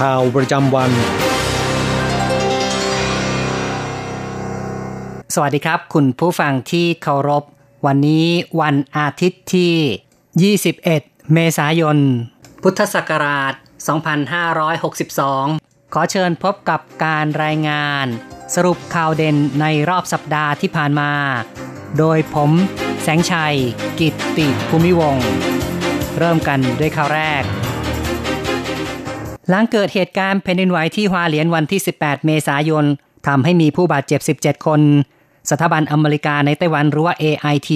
ข่าวประจำวัน สวัสดีครับ คุณผู้ฟังที่เคารพ วันนี้วันอาทิตย์ที่ 21 เมษายน พุทธศักราช 2562 ขอเชิญพบกับการรายงาน สรุปข่าวเด่นในรอบสัปดาห์ที่ผ่านมา โดยผมแสงชัย กิตติภูมิวง เริ่มกันด้วยข่าวแรก หลังเกิดเหตุการณ์แผ่นดินไหวที่ฮวาเหลียนวันที่ 18 เมษายนทำให้มีผู้บาดเจ็บ 17 คน สถาบันอเมริกาในไต้หวันหรือว่า AIT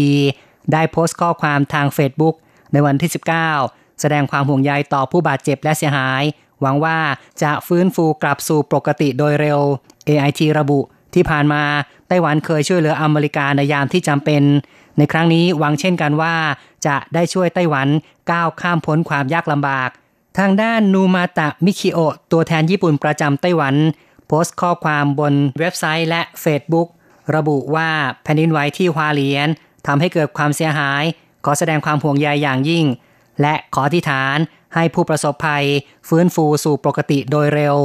ได้โพสต์ข้อความทาง Facebook ในวันที่ 19 แสดงความห่วงใยต่อผู้บาดเจ็บและเสียหาย หวังว่าจะฟื้นฟูกลับสู่ปกติโดยเร็ว AIT ระบุที่ผ่านมาไต้หวันเคยช่วยเหลืออเมริกาในยามที่จำเป็น ในครั้งนี้หวังเช่นกันว่า จะได้ช่วยไต้หวันก้าวข้ามพ้นความยากลำบาก ทางด้านนูมาตะมิคิโอตัวแทนญี่ปุ่นประจำไต้หวัน โพสต์ข้อความบนเว็บไซต์และ Facebook ระบุว่าแผ่นดินไหวที่ฮวาเหลียนทำให้เกิดความเสียหาย ขอแสดงความห่วงใยอย่างยิ่ง และขออธิษฐานให้ผู้ประสบภัย ฟื้นฟูสู่ปกติโดยเร็ว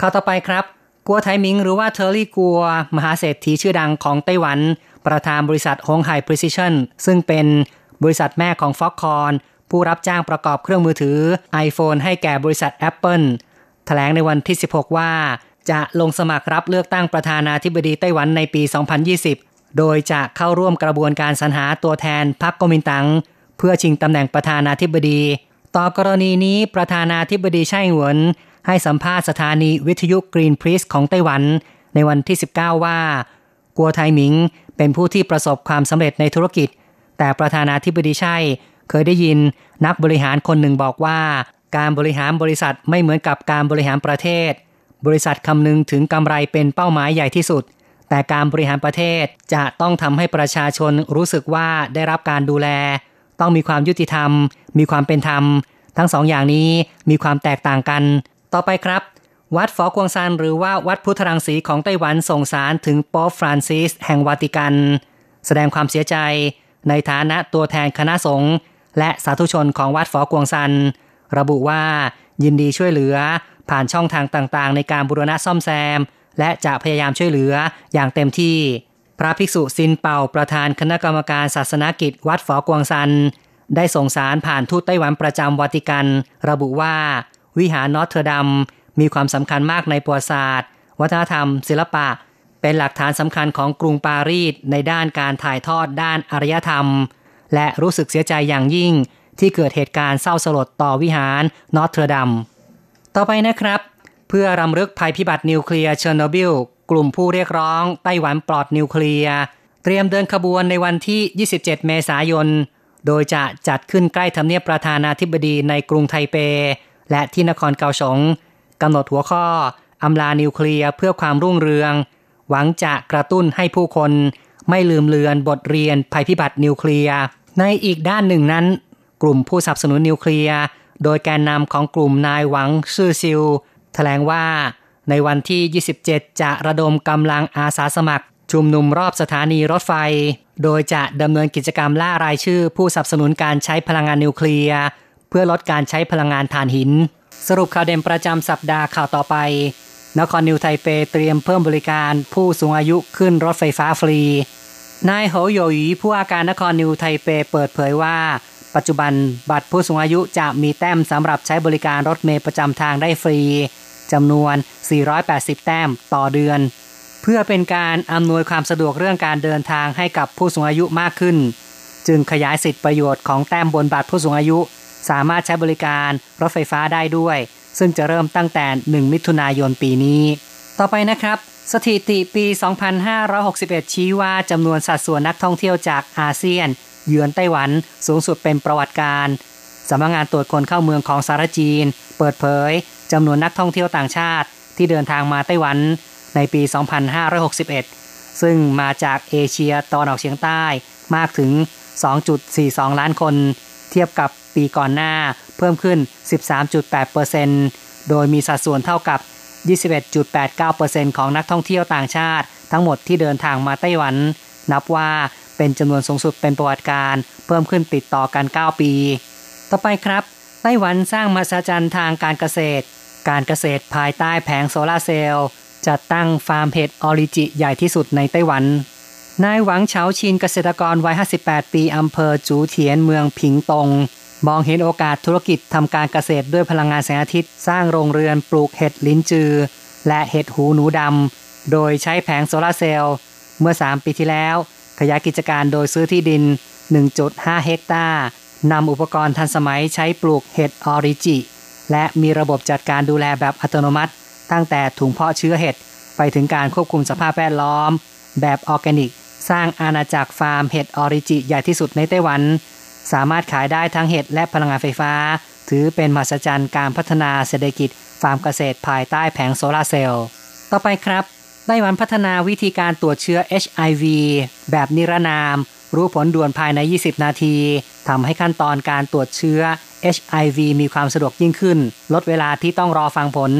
ข่าวต่อไปครับกัวไทมิงหรือว่าเทอร์รี่กัว มหาเศรษฐีชื่อดังของไต้หวัน ประธานบริษัท Hon Hai Precision ซึ่งเป็นบริษัทแม่ของ Foxconn ผู้รับจ้างประกอบเครื่องมือถือ iPhone ให้แก่บริษัท Apple แถลงในวันที่ 16 ว่า จะลงสมัครรับเลือกตั้งประธานาธิบดีไต้หวันในปี 2020 โดยจะเข้าร่วมกระบวนการสรรหาตัวแทนพรรคกมินตังเพื่อชิงตำแหน่งประธานาธิบดี ต่อกรณีนี้ประธานาธิบดีไช่หวนให้สัมภาษณ์สถานีวิทยุกรีนพรีสของไต้หวัน ในวันที่ 19 ว่า กัวไทหมิงเป็นผู้ที่ประสบความสำเร็จในธุรกิจ แต่ประธานาธิบดีไช่ เคยได้ยินนักบริหารคนหนึ่งบอกว่า การบริหารบริษัทไม่เหมือนกับการบริหารประเทศ บริษัทคำนึงถึงกำไรเป็นเป้าหมายใหญ่ที่สุด แต่การบริหารประเทศจะต้องทำให้ประชาชนรู้สึกว่าได้รับการดูแล ต้องมีความยุติธรรม มีความเป็นธรรม ทั้งสองอย่างนี้มีความแตกต่างกัน ต่อไปครับ วัดฝอกวงซานหรือว่าวัดพุทธรังสีของไต้หวันส่งสารถึงป๊อปฟรานซิสแห่งวาติกัน แสดงความเสียใจในฐานะตัวแทนคณะสงฆ์ และสาธุชนของวัดฝอกวงซัน ระบุว่ายินดีช่วยเหลือ ผ่านช่องทางต่างๆ ในการบูรณะซ่อมแซม และจะพยายามช่วยเหลืออย่างเต็มที่ พระภิกษุซินเป่าประธานคณะกรรมการศาสนกิจ วัดฝอกวงซัน ได้ส่งสารผ่านทูตไต้หวันประจำวาติกัน ระบุว่า วิหารนอตเทอร์ดัมมีความสำคัญมากในประวัติศาสตร์ วัฒนธรรม ศิลปะ เป็นหลักฐานสำคัญของกรุงปารีสในด้านการถ่ายทอดด้านอารยธรรม และรู้สึกเสียใจอย่างยิ่ง ที่เกิดเหตุการณ์เศร้าสลดต่อวิหารนอตเทอร์ดัม ต่อไปนะครับ เพื่อรำลึกภัยพิบัตินิวเคลียร์เชอร์โนบิลกลุ่มผู้เรียกร้องไต้หวันปลอดนิวเคลียร์เตรียมเดินขบวนในวันที่ 27 เมษายน โดยจะจัดขึ้นใกล้ทำเนียบประธานาธิบดีในกรุงไทเป และที่นครเกาสงกำหนดหัวข้ออำลานิวเคลียร์เพื่อความรุ่งเรือง หวังจะกระตุ้นให้ผู้คนไม่ลืมเลือนบทเรียนภัยพิบัตินิวเคลียร์ ในอีกด้านหนึ่งนั้น กลุ่มผู้สนับสนุนนิวเคลียร์ โดยแกนนำของกลุ่มนายหวังซื่อซิวแถลงว่าในวันที่ 27 จะระดมกำลังอาสาสมัคร ชุมนุมรอบสถานีรถไฟ โดยจะดำเนินกิจกรรมล่ารายชื่อ ผู้สนับสนุนการใช้พลังงานนิวเคลียร์ เพื่อลดการใช้พลังงานถ่านหิน สรุปข่าวเด่นประจำสัปดาห์ข่าวต่อไป นครนิวไทเปเตรียมเพิ่มบริการผู้สูงอายุขึ้นรถไฟฟ้าฟรี นายโหโยหยีผู้ว่าการนครนิวไทเปเปิดเผยว่าปปัจจุบันบัตรผู้สูงอายุจะมีแต้มสำหรับใช้บริการรถเมล์ประจำทางได้ฟรีจำนวน 480 แต้มต่อเดือน เพื่อเป็นการอำนวยความสะดวกเรื่องการเดินทางให้กับผู้สูงอายุมากขึ้น จึงขยายสิทธิประโยชน์ของแต้มบนบัตรผู้สูงอายุ สามารถใช้บริการรถไฟฟ้าได้ด้วย ซึ่งจะเริ่มตั้งแต่ 1 มิถุนายนปีนี้ ต่อไปนะครับ สถิติปี 2561 ชี้ว่าจำนวนสัดส่วนนักท่องเที่ยวจากอาเซียน เยือนไต้หวันสูงสุดเป็นประวัติการสำนักงานตรวจคนเข้าเมืองของสารจีน เปิดเผยจำนวนนักท่องเที่ยวต่างชาติ ที่เดินทางมาไต้หวันในปี 2561 ซึ่งมาจากเอเชียตะวันออกเฉียงใต้มากถึง 2.42 ล้านคน เทียบกับปีก่อนหน้าเพิ่มขึ้น 13.8%โดยมีสัดส่วนเท่ากับ 21.89%ของนักท่องเที่ยวต่างชาติ ทั้งหมดที่เดินทางมาไต้หวัน นับว่าเป็นจำนวนสูงสุดเป็นประวัติการณ์ เพิ่มขึ้นติดต่อกัน 9 ปี ต่อไปครับ ไต้หวันสร้างมหัศจรรย์ทางการเกษตร การเกษตรภายใต้แผงโซลาร์เซลล์จัดตั้งฟาร์มเห็ดออรินจิใหญ่ที่สุดในไต้หวัน นายหวังเฉาชินเกษตรกรวัย 58 ปีอำเภอจูเทียนเมืองผิงตง มองเห็นโอกาสธุรกิจทำการเกษตรด้วยพลังงานแสงอาทิตย์ สร้างโรงเรือนปลูกเห็ดหลินจือ และเห็ดหูหนูดำ โดยใช้แผงโซลาร์เซลล์เมื่อ 3 ปีที่แล้ว ขยายกิจการโดยซื้อที่ดิน 1.5 เฮกตาร์นำอุปกรณ์ทันสมัยใช้ปลูกเห็ดออรินจิ และมีระบบจัดการดูแลแบบอัตโนมัติ ตั้งแต่ถุงเพาะเชื้อเห็ด ไปถึงการควบคุมสภาพแวดล้อม แบบออร์แกนิก สร้างอาณาจักรฟาร์มเห็ดออรินจิใหญ่ที่สุดในไต้หวัน สามารถขายได้ทั้งเห็ดและพลังงานไฟฟ้า ถือเป็นมหัศจรรย์การพัฒนาเศรษฐกิจฟาร์มเกษตรภายใต้แผงโซลาร์เซลล์ ต่อไปครับไต้หวันพัฒนาวิธีการตรวจเชื้อ HIV แบบนิรนาม รู้ผลด่วนภายใน 20 นาทีทำให้ขั้นตอนการตรวจเชื้อ HIV มีความสะดวกยิ่งขึ้น ลดเวลาที่ต้องรอฟังผล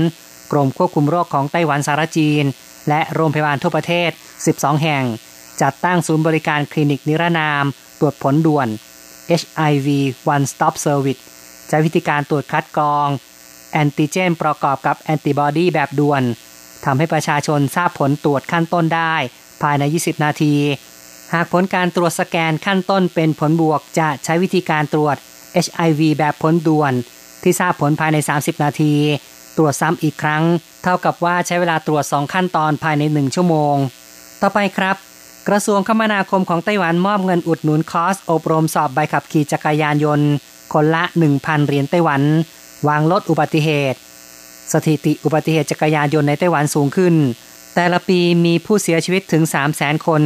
กรมควบคุมโรคของไต้หวันสารจีน และโรงพยาบาลทั่วประเทศ 12 แห่ง จัดตั้งศูนย์บริการคลินิกนิรนาม ตรวจผลด่วน HIV One Stop Service ใช้วิธีการตรวจคัดกรอง แอนติเจนประกอบกับแอนติบอดีแบบด่วนทำให้ประชาชนทราบผลตรวจขั้นต้นได้ ภายใน 20 นาที หากผลการตรวจสแกนขั้นต้นเป็นผลบวกจะใช้วิธีการตรวจ HIV แบบผลด่วน ที่ทราบผลภายใน 30 นาที ตรวจซ้ำอีกครั้ง เท่ากับว่าใช้เวลาตรวจ 2 ขั้นตอนภายใน 1 ชั่วโมง ต่อไปครับ กระทรวงคมนาคมของไต้หวันมอบเงินอุดหนุนคอร์สอบรมสอบใบขับขี่จักรยานยนต์ คนละ 1,000 เหรียญไต้หวัน วางลดอุบัติเหตุ สถิติอุบัติเหตุจักรยานยนต์ในไต้หวันสูงขึ้น แต่ละปีมีผู้เสียชีวิตถึง 300,000 คน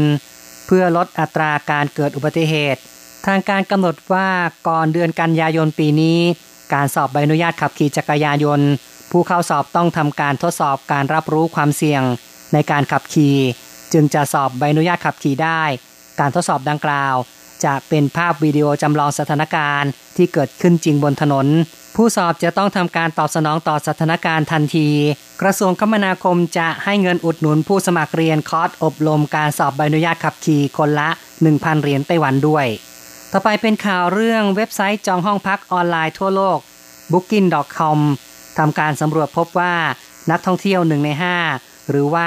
เพื่อลดอัตราการเกิดอุบัติเหตุ ทางการกำหนดว่าก่อนเดือนกันยายนปีนี้ การสอบใบอนุญาตขับขี่จักรยานยนต์ ผู้เข้าสอบต้องทำการทดสอบการรับรู้ความเสี่ยงในการขับขี่ จึงจะสอบใบอนุญาตขับขี่ได้ การทดสอบดังกล่าว จะเป็นภาพวิดีโอจำลองสถานการณ์ที่เกิดขึ้นจริงบนถนน ผู้สอบจะต้องทำการตอบสนองต่อสถานการณ์ทันที กระทรวงคมนาคมจะให้เงินอุดหนุนผู้สมัครเรียนคอร์สอบรมการสอบใบอนุญาตขับขี่คนละ 1,000 เหรียญไต้หวันด้วย ต่อไปเป็นข่าวเรื่องเว็บไซต์จองห้องพักออนไลน์ทั่วโลก Booking.com ทำการสำรวจพบว่านักท่องเที่ยว1ใน 5 หรือว่า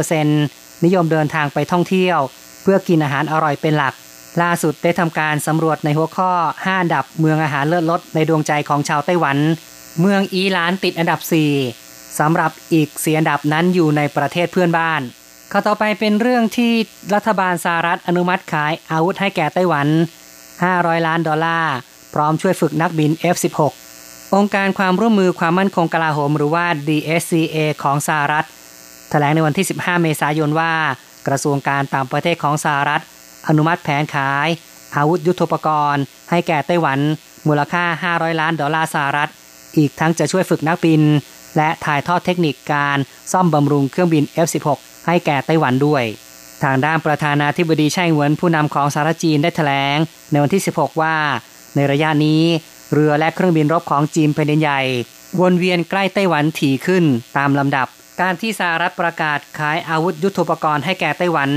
22% นิยมเดินทางไปท่องเที่ยว เพื่อกินอาหารอร่อยเป็นหลัก ล่าสุดได้ทำการสำรวจในหัวข้อ 5 อันดับเมืองอาหารเลิศรสในดวงใจของชาวไต้หวัน เมืองอีหลานติดอันดับ 4สำหรับอีกสีอันดับนั้นอยู่ในประเทศเพื่อนบ้านข้อต่อไปเป็นเรื่องที่รัฐบาลสหรัฐอนุมัติขายอาวุธให้แก่ไต้หวัน 500 ล้านดอลลาร์พร้อมช่วยฝึกนักบิน F-16 องค์การความร่วมมือความมั่นคงกลาโหมหรือว่า DSCA ของสหรัฐ ถลงในวันที่ 15 เมษายนว่า กระทรวงการต่างประเทศของสหรัฐ อนุมัติแผนขาย อาวุธยุทโธปกรณ์ ให้แก่ไต้หวัน มูลค่า 500 ล้านดอลลาร์สหรัฐ อีกทั้งจะช่วยฝึกนักบิน และถ่ายทอดเทคนิคการซ่อมบำรุงเครื่องบิน F16 ให้แก่ไต้หวันด้วย ทางด้านประธานาธิบดีไช่เหวินผู้นำของสหรัฐจีนได้แถลง ในวันที่ 16 ว่า ในระยะนี้เรือและเครื่องบินรบของจีนแผ่นดินใหญ่ วนเวียนใกล้ไต้หวันถี่ขึ้นตามลำดับ การที่สหรัฐประกาศขายอาวุธยุทโธปกรณ์ให้แก่ไต้หวัน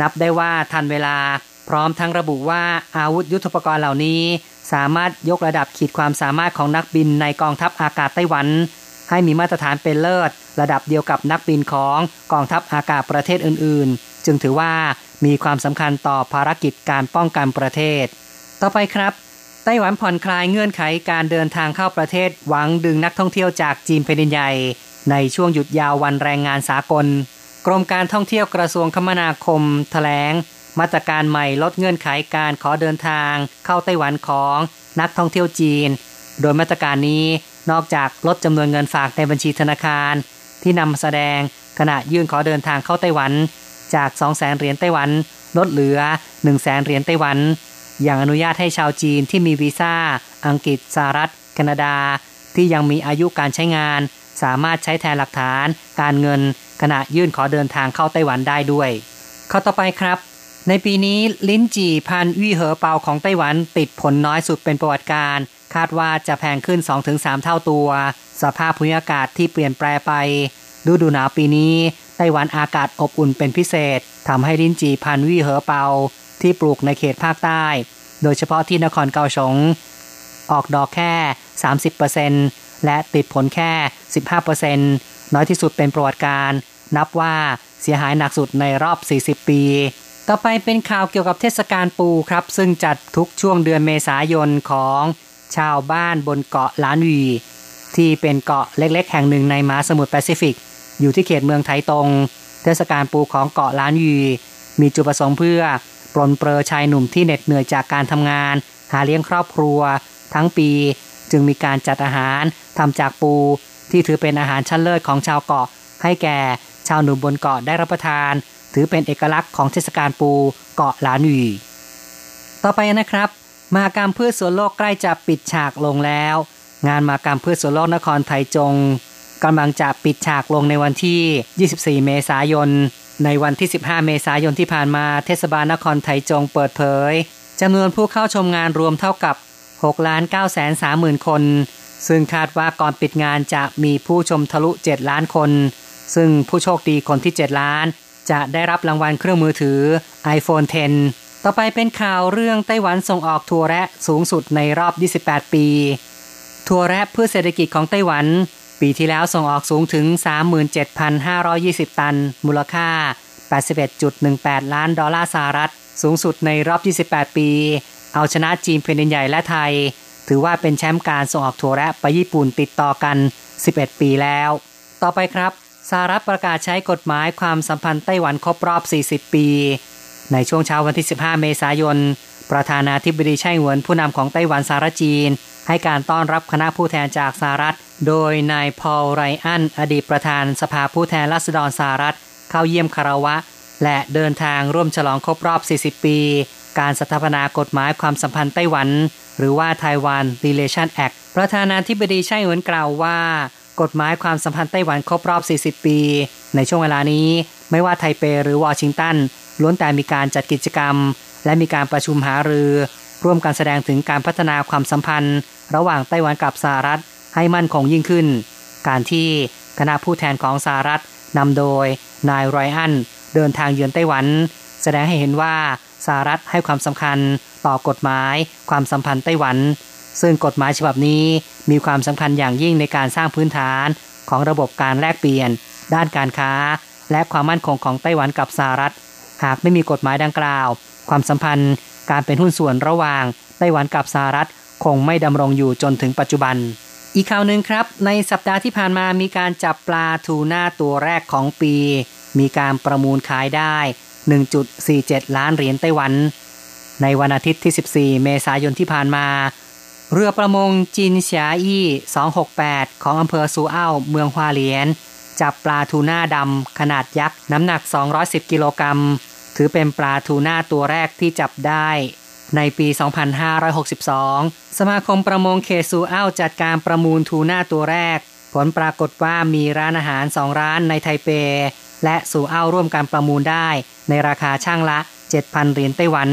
นับได้ว่าทันเวลา พร้อมทั้งระบุว่าอาวุธยุทโธปกรณ์เหล่านี้ สามารถยกระดับขีดความสามารถของนักบินในกองทัพอากาศไต้หวัน ให้มีมาตรฐานเป็นเลิศ ระดับเดียวกับนักบินของกองทัพอากาศประเทศอื่น ๆ จึงถือว่ามีความสำคัญต่อภารกิจการป้องกันประเทศ ต่อไปครับไต้หวันผ่อนคลายเงื่อนไขการเดินทางเข้าประเทศหวังดึงนักท่องเที่ยวจากจีนแผ่นดินใหญ่ ในช่วงหยุดยาววันแรงงานสากล กรมการท่องเที่ยวกระทรวงคมนาคมแถลง มาตรการใหม่ลดเงื่อนไขการขอเดินทาง เข้าไต้หวันของนักท่องเที่ยวจีน โดยมาตรการนี้นอกจากลดจำนวนเงินฝากในบัญชีธนาคาร ที่นำแสดงขณะยื่นขอเดินทางเข้าไต้หวัน จาก2 0 0 0 0 0เหรียญไต้หวัน ลดเหลือ1 0 0 0 0 0เหรียญไต้หวัน อย่างอนุญาตให้ชาวจีนที่มีวีซ่า อังกฤษสหรัฐ แคนาดา ที่ยังมีอายุการใช้งาน สามารถใช้แทนหลักฐาน การเงิน ขณะยื่นขอเดินทางเข้าไต้หวันได้ด้วยข้อต่อไปครับ ในปีนี้ลิ้นจี่พันวี่เหอเปาของไต้หวันติดผลน้อยสุดเป็นประวัติการ คาดว่าจะแพงขึ้น 2-3 เท่าตัว สภาพภูมิอากาศที่เปลี่ยนแปลไปฤดูหนาวปีนี้ ไต้หวันอากาศอบอุ่นเป็นพิเศษทำให้ลิ้นจี่พันวี่เหอเปา ที่ปลูกในเขตภาคใต้ โดยเฉพาะที่นครเกาสงออกดอกแค่ 30% และติดผลแค่ 15%น้อยที่สุดเป็นประวัติการนับว่าเสียหายหนักสุดในรอบ 40 ปี ต่อไปเป็นข่าวเกี่ยวกับเทศกาลปูครับ ซึ่งจัดทุกช่วงเดือนเมษายนของชาวบ้านบนเกาะล้านวี ที่เป็นเกาะเล็กๆ แห่งหนึ่งในมหาสมุทรแปซิฟิก อยู่ที่เขตเมืองไทตง เทศกาลปูของเกาะล้านวี มีจุดประสงค์เพื่อปลนเปลือชายหนุ่มที่เหน็ดเหนื่อยจากการทำงาน หาเลี้ยงครอบครัว ทั้งปีจึงมีการจัดอาหาร ทำจากปู ที่ถือเป็นอาหารชั้นเลิศของชาวเกาะ ให้แก่ชาวหนุ่มบนเกาะได้รับประทาน ถือเป็นเอกลักษณ์ของเทศกาลปูเกาะลานวีต่อไปนะครับมากรรมพืชสวนโลกใกล้จะปิดฉากลงแล้ว งานมากรรมพืชสวนโลกนครไทยจงกำลังจะปิดฉากลงในวันที่ 24 เมษายน ในวันที่ 15 เมษายนที่ผ่านมาเทศบาลนครไทยจงเปิดเผยจำนวนผู้เข้าชมงานรวมเท่ากับ6ล้าน9แสน3หมื่นคน ซึ่งคาดว่าก่อนปิดงานจะมีผู้ชมทะลุ 7 ล้านคน ซึ่งผู้โชคดีคนที่ 7 ล้าน จะได้รับรางวัลเครื่องมือถือ iPhone 10 ต่อไปเป็นข่าวเรื่องไต้หวันส่งออกถั่วแระสูงสุดในรอบ 28 ปี ถั่วแระเพื่อเศรษฐกิจของไต้หวัน ปีที่แล้วส่งออกสูงถึง 37,520 ตัน มูลค่า 81.18 ล้านดอลลาร์สหรัฐ สูงสุดในรอบ 28 ปี เอาชนะจีนแผ่นดินใหญ่และไทย ถือว่าเป็นแชมป์การส่งออกถั่วแระไปญี่ปุ่นติดต่อกัน 11 ปีแล้ว ต่อไปครับสหรัฐประกาศใช้กฎหมายความสัมพันธ์ไต้หวันครบรอบ 40 ปี ในช่วงเช้าวันที่ 15 เมษายน ประธานาธิบดีไช่หวนผู้นำของไต้หวันสารจีน ให้การต้อนรับคณะผู้แทนจากสหรัฐ โดยนายพอลไรอัน อดีตประธานสภาผู้แทนราษฎรสหรัฐ เข้าเยี่ยมคารวะ และเดินทางร่วมฉลองครบรอบ 40 ปี การสถาปนากฎหมายความสัมพันธ์ไต้หวัน หรือว่า Taiwan Relation Act ประธานาธิบดีไช่หวินกล่าวว่า กฎหมายความสัมพันธ์ไต้หวันครบรอบ 40 ปี ในช่วงเวลานี้ ไม่ว่าไทเปหรือวอชิงตันล้วนแต่มีการจัดกิจกรรม และมีการประชุมหารือ ร่วมกันแสดงถึงการพัฒนาความสัมพันธ์ ระหว่างไต้หวันกับสหรัฐให้มั่นคงยิ่งขึ้น การที่คณะผู้แทนของสหรัฐนำโดยนายไรอันเดินทางเยือนไต้หวัน แสดงให้เห็นว่า สหรัฐให้ความสำคัญต่อกฎหมาย ความสัมพันธ์ไต้หวัน ซึ่งกฎหมายฉบับนี้มีความสำคัญอย่างยิ่งในการสร้างพื้นฐานของระบบการแลกเปลี่ยน ด้านการค้า และความมั่นคงของไต้หวันกับสหรัฐ หากไม่มีกฎหมายดังกล่าว ความสัมพันธ์การเป็นหุ้นส่วนระหว่างไต้หวันกับสหรัฐคงไม่ดำรงอยู่จนถึงปัจจุบัน อีกข่าวหนึ่งครับ ในสัปดาห์ที่ผ่านมามีการจับปลาทูน่าตัวแรกของปี มีการประมูลขายได้ 1.47 ล้านเหรียญไต้หวัน ในวันอาทิตย์ที่ 14 เมษายนที่ผ่านมา เรือประมงจินเฉียอี้ 268 ของอำเภอซูเอ้า เมืองฮวาเหลียน จับปลาทูน่าดำขนาดยักษ์น้ำหนัก 210 กิโลกรัม ถือเป็นปลาทูน่าตัวแรกที่จับได้ในปี 2562 สมาคมประมงเขซูอ้าจัดการประมูลทูน่าตัวแรก ผลปรากฏว่ามีร้านอาหารสองร้านในไทเป และสูอ้าร่วมการประมูลได้ในราคาช่างละ 7,000 เหรียญไต้หวัน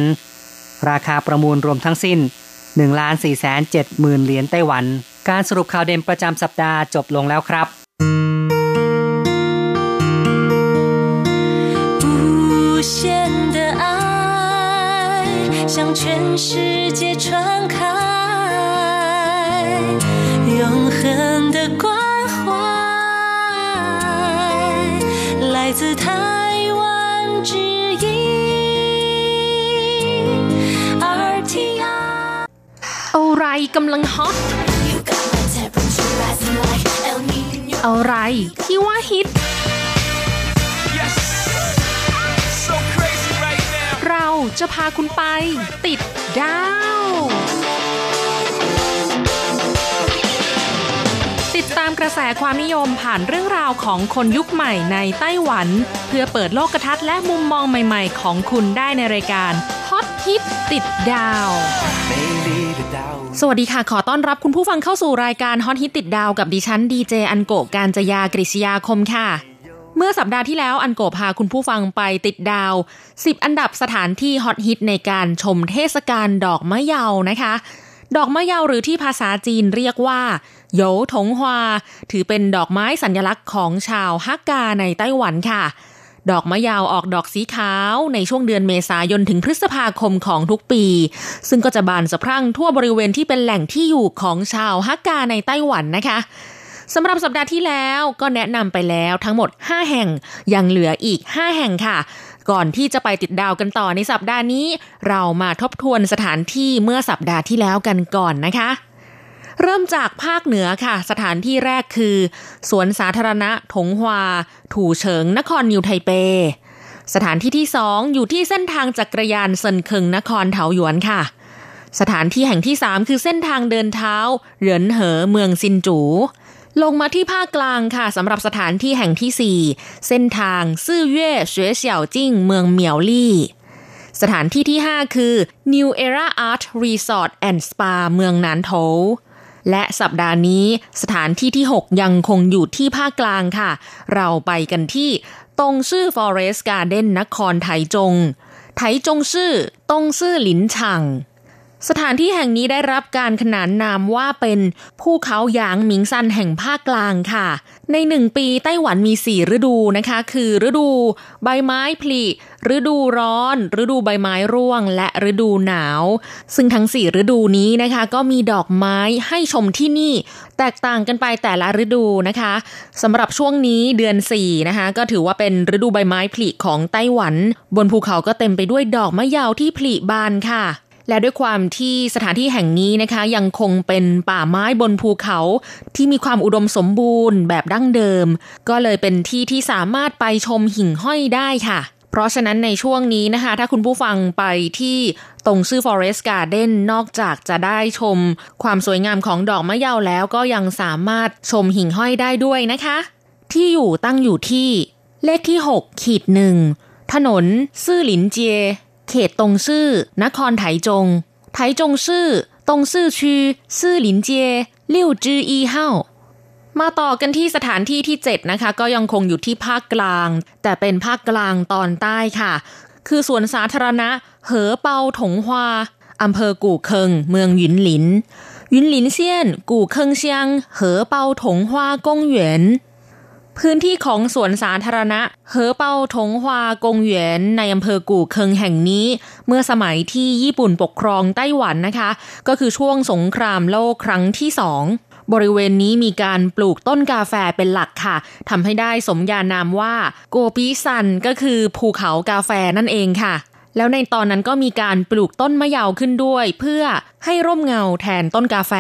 ราคาประมูลรวมทั้งสิ้น1ล้าน4 7 0 0 0 0เหรียญไต้หวัน การสรุปข่าวเด่นประจำสัปดาห์จบลงแล้วครับ向全世界传开永恒的关 自台湾之音 RTI。 กำลังฮอตอะไรที่ว่าฮิต เราจะพาคุณไป ติดดาว ดตามกระแสความนิยมผ่านเรื่องราวของคนยุคใหม่ในไต้หวัน เพื่อเปิดโลกทัศน์และมุมมองใหม่ๆ ของคุณได้ในรายการฮอตฮิตติดดาว สวัสดีค่ะ ขอต้อนรับคุณผู้ฟังเข้าสู่รายการฮอตฮิตติดดาวกับดิฉันดีเจอันโกการจยากริชยาคมค่ะเมื่อสัปดาห์ที่แล้วอันโกพาคุณผู้ฟังไปติดดาว 10 อันดับสถานที่ฮอตฮิตในการชมเทศกาลดอกมะเยานะคะ ดอกมะเยาหรือที่ภาษาจีนเรียกว่า โยถงฮวาถือเป็นดอกไม้สัญลักษณ์ของชาวฮักกาในไต้หวันค่ะ ดอกมะยาวออกดอกสีขาวในช่วงเดือนเมษายนถึงพฤษภาคมของทุกปี ซึ่งก็จะบานสะพรั่งทั่วบริเวณที่เป็นแหล่งที่อยู่ของชาวฮักกาในไต้หวันนะคะสำหรับสัปดาห์ที่แล้วก็แนะนำไปแล้วทั้งหมด 5 แห่งยังเหลืออีก 5 แห่งค่ะ ก่อนที่จะไปติดดาวกันต่อในสัปดาห์นี้ เรามาทบทวนสถานที่เมื่อสัปดาห์ที่แล้วกันก่อนนะคะ เริ่มจากภาคเหนือค่ะ สถานที่แรกคือ สวนสาธารณะถงฮวา ถูเฉิง นครนิวไทเป สถานที่ที่สองอยู่ที่เส้นทางจักรยานเซินเคิงนครเถาหยวนค่ะ สถานที่แห่งที่สามคือเส้นทางเดินเท้า เหรินเหอเมืองซินจู ลงมาที่ภาคกลางค่ะสำหรับสถานที่แห่งที่4เส้นทางซื่อเย่เสวยเสี่ยวจิ้ง เมืองเหมียวลี่สถานที่ที่ 5 คือ New Era Art Resort and Spa เมืองนานโถ และสัปดาห์นี้สถานที่ที่ 6 ยังคงอยู่ที่ภาคกลางค่ะ เราไปกันที่ตงซื่อ Forest Garden นครไถจงไถจงซื่อตงซื่อหลินชัง สถานที่แห่งนี้ได้รับการขนานนามว่าเป็นภูเขาหยางหมิงซันแห่งภาคกลางค่ะ ในหนึ่งปีไต้หวันมีสี่ฤดูนะคะ คือฤดูใบไม้ผลิฤดูร้อน ฤดูใบไม้ร่วง และฤดูหนาว ซึ่งทั้งสี่ฤดูนี้นะคะ ก็มีดอกไม้ให้ชมที่นี่ แตกต่างกันไปแต่ละฤดูนะคะสำหรับช่วงนี้เดือน4นะคะก็ถือว่าเป็นฤดูใบไม้ผลิของไต้หวัน บนภูเขาก็เต็มไปด้วยดอกมะยาวที่ผลิบานค่ะ และด้วยความที่สถานที่แห่งนี้นะคะ ยังคงเป็นป่าไม้บนภูเขาที่มีความอุดมสมบูรณ์แบบดั้งเดิม ก็เลยเป็นที่ที่สามารถไปชมหิ่งห้อยได้ค่ะ เพราะฉะนั้นในช่วงนี้นะคะ ถ้าคุณผู้ฟังไปที่ตรงซื่อ Forest Garden นอกจากจะได้ชม ความสวยงามของดอกมะเยาแล้วก็ยังสามารถชมหิ่งห้อยได้ด้วยนะคะ ที่อยู่ตั้งอยู่ที่เลขที่6ขีดหนึ่งถนนซื่อหลินเจีย เขตตงซื่อ นครไถจง ไถจงซื่อ ตงซื่อชีซื่อหลินเจียลิ่วจืออีเฮามาต่อกันที่สถานที่ที่ 7 นะคะ ก็ยังคงอยู่ที่ภาคกลาง แต่เป็นภาคกลางตอนใต้ค่ะ คือสวนสาธารณะ เหอเปาถงฮวาอำเภอกู่เคิง เมืองหยินหลินหยินหลินเซียน กู่เคิงเซียง เหอเปาถงฮวากงเหวียน พื้นที่ของสวนสาธารณะเหอเปาถงฮวากงเหวียนในอำเภอกู่เคิงแห่งนี้ เมื่อสมัยที่ญี่ปุ่นปกครองไต้หวันนะคะ ก็คือช่วงสงครามโลกครั้งที่สองบริเวณนี้มีการปลูกต้นกาแฟเป็นหลักค่ะทำให้ได้สมญานามว่าโกปิซันก็คือภูเขากาแฟนั่นเองค่ะแล้วในตอนนั้นก็มีการปลูกต้นมะยาวขึ้นด้วย เพื่อให้ร่มเงาแทนต้นกาแฟ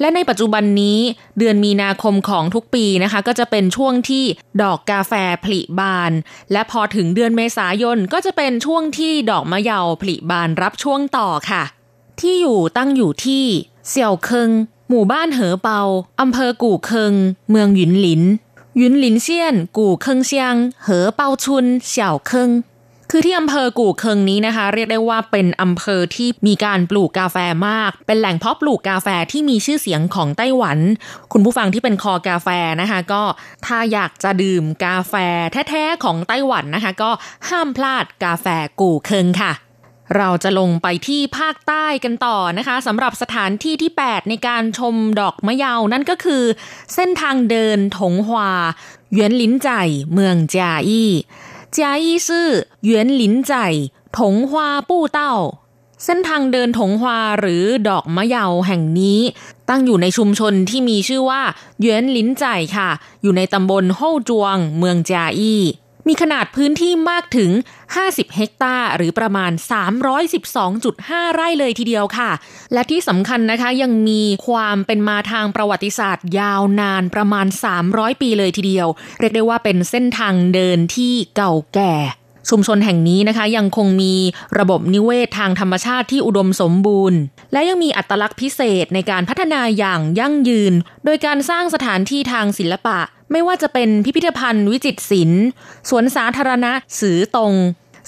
และในปัจจุบันนี้เดือนมีนาคมของทุกปีนะคะ ก็จะเป็นช่วงที่ดอกกาแฟผลิบาน และพอถึงเดือนเมษายนก็จะเป็นช่วงที่ดอกมะเยาผลิบานรับช่วงต่อค่ะ ที่อยู่ตั้งอยู่ที่เสี่ยวเคิง หมู่บ้านเหอเปาอำเภอกู่เคิง เมืองหยินหลินหยินหลินเซียน กู่เคิงเซียง เหอเปาชุนเสี่ยวเคิง คือที่อำเภอกู่เคิงนี้นะคะ เรียกได้ว่าเป็นอำเภอที่มีการปลูกกาแฟมาก เป็นแหล่งเพาะปลูกกาแฟที่มีชื่อเสียงของไต้หวัน คุณผู้ฟังที่เป็นคอกาแฟนะคะ ก็ถ้าอยากจะดื่มกาแฟแท้ๆของไต้หวันนะคะ ก็ห้ามพลาดกาแฟกู่เคิงค่ะเราจะลงไปที่ภาคใต้กันต่อนะคะสำหรับสถานที่ที่ 8 ในการชมดอกมะเยานั่นก็คือ เส้นทางเดินถงฮวาเหวียนลินใจเมืองจาอี้ จาอี้ซื่อเหวียนหลินใจถงฮวาปู้เต้า เส้นทางเดินถงฮวาหรือดอกมะเยาแห่งนี้ ตั้งอยู่ในชุมชนที่มีชื่อว่าเหวียนหลินใจค่ะ อยู่ในตำบลโฮจวง เมืองจาอี้ มีขนาดพื้นที่มากถึง 50 เฮกตาร์หรือประมาณ 312.5 ไร่เลยทีเดียวค่ะ และที่สำคัญนะคะยังมีความเป็นมาทางประวัติศาสตร์ยาวนานประมาณ 300 ปีเลยทีเดียว เรียกได้ว่าเป็นเส้นทางเดินที่เก่าแก่ชุมชนแห่งนี้นะคะยังคงมีระบบนิเวศทางธรรมชาติที่อุดมสมบูรณ์ และยังมีอัตลักษณ์พิเศษในการพัฒนาอย่างยั่งยืน โดยการสร้างสถานที่ทางศิลปะ ไม่ว่าจะเป็นพิพิธภัณฑ์วิจิตรศิลป์สวนสาธารณะสือตรง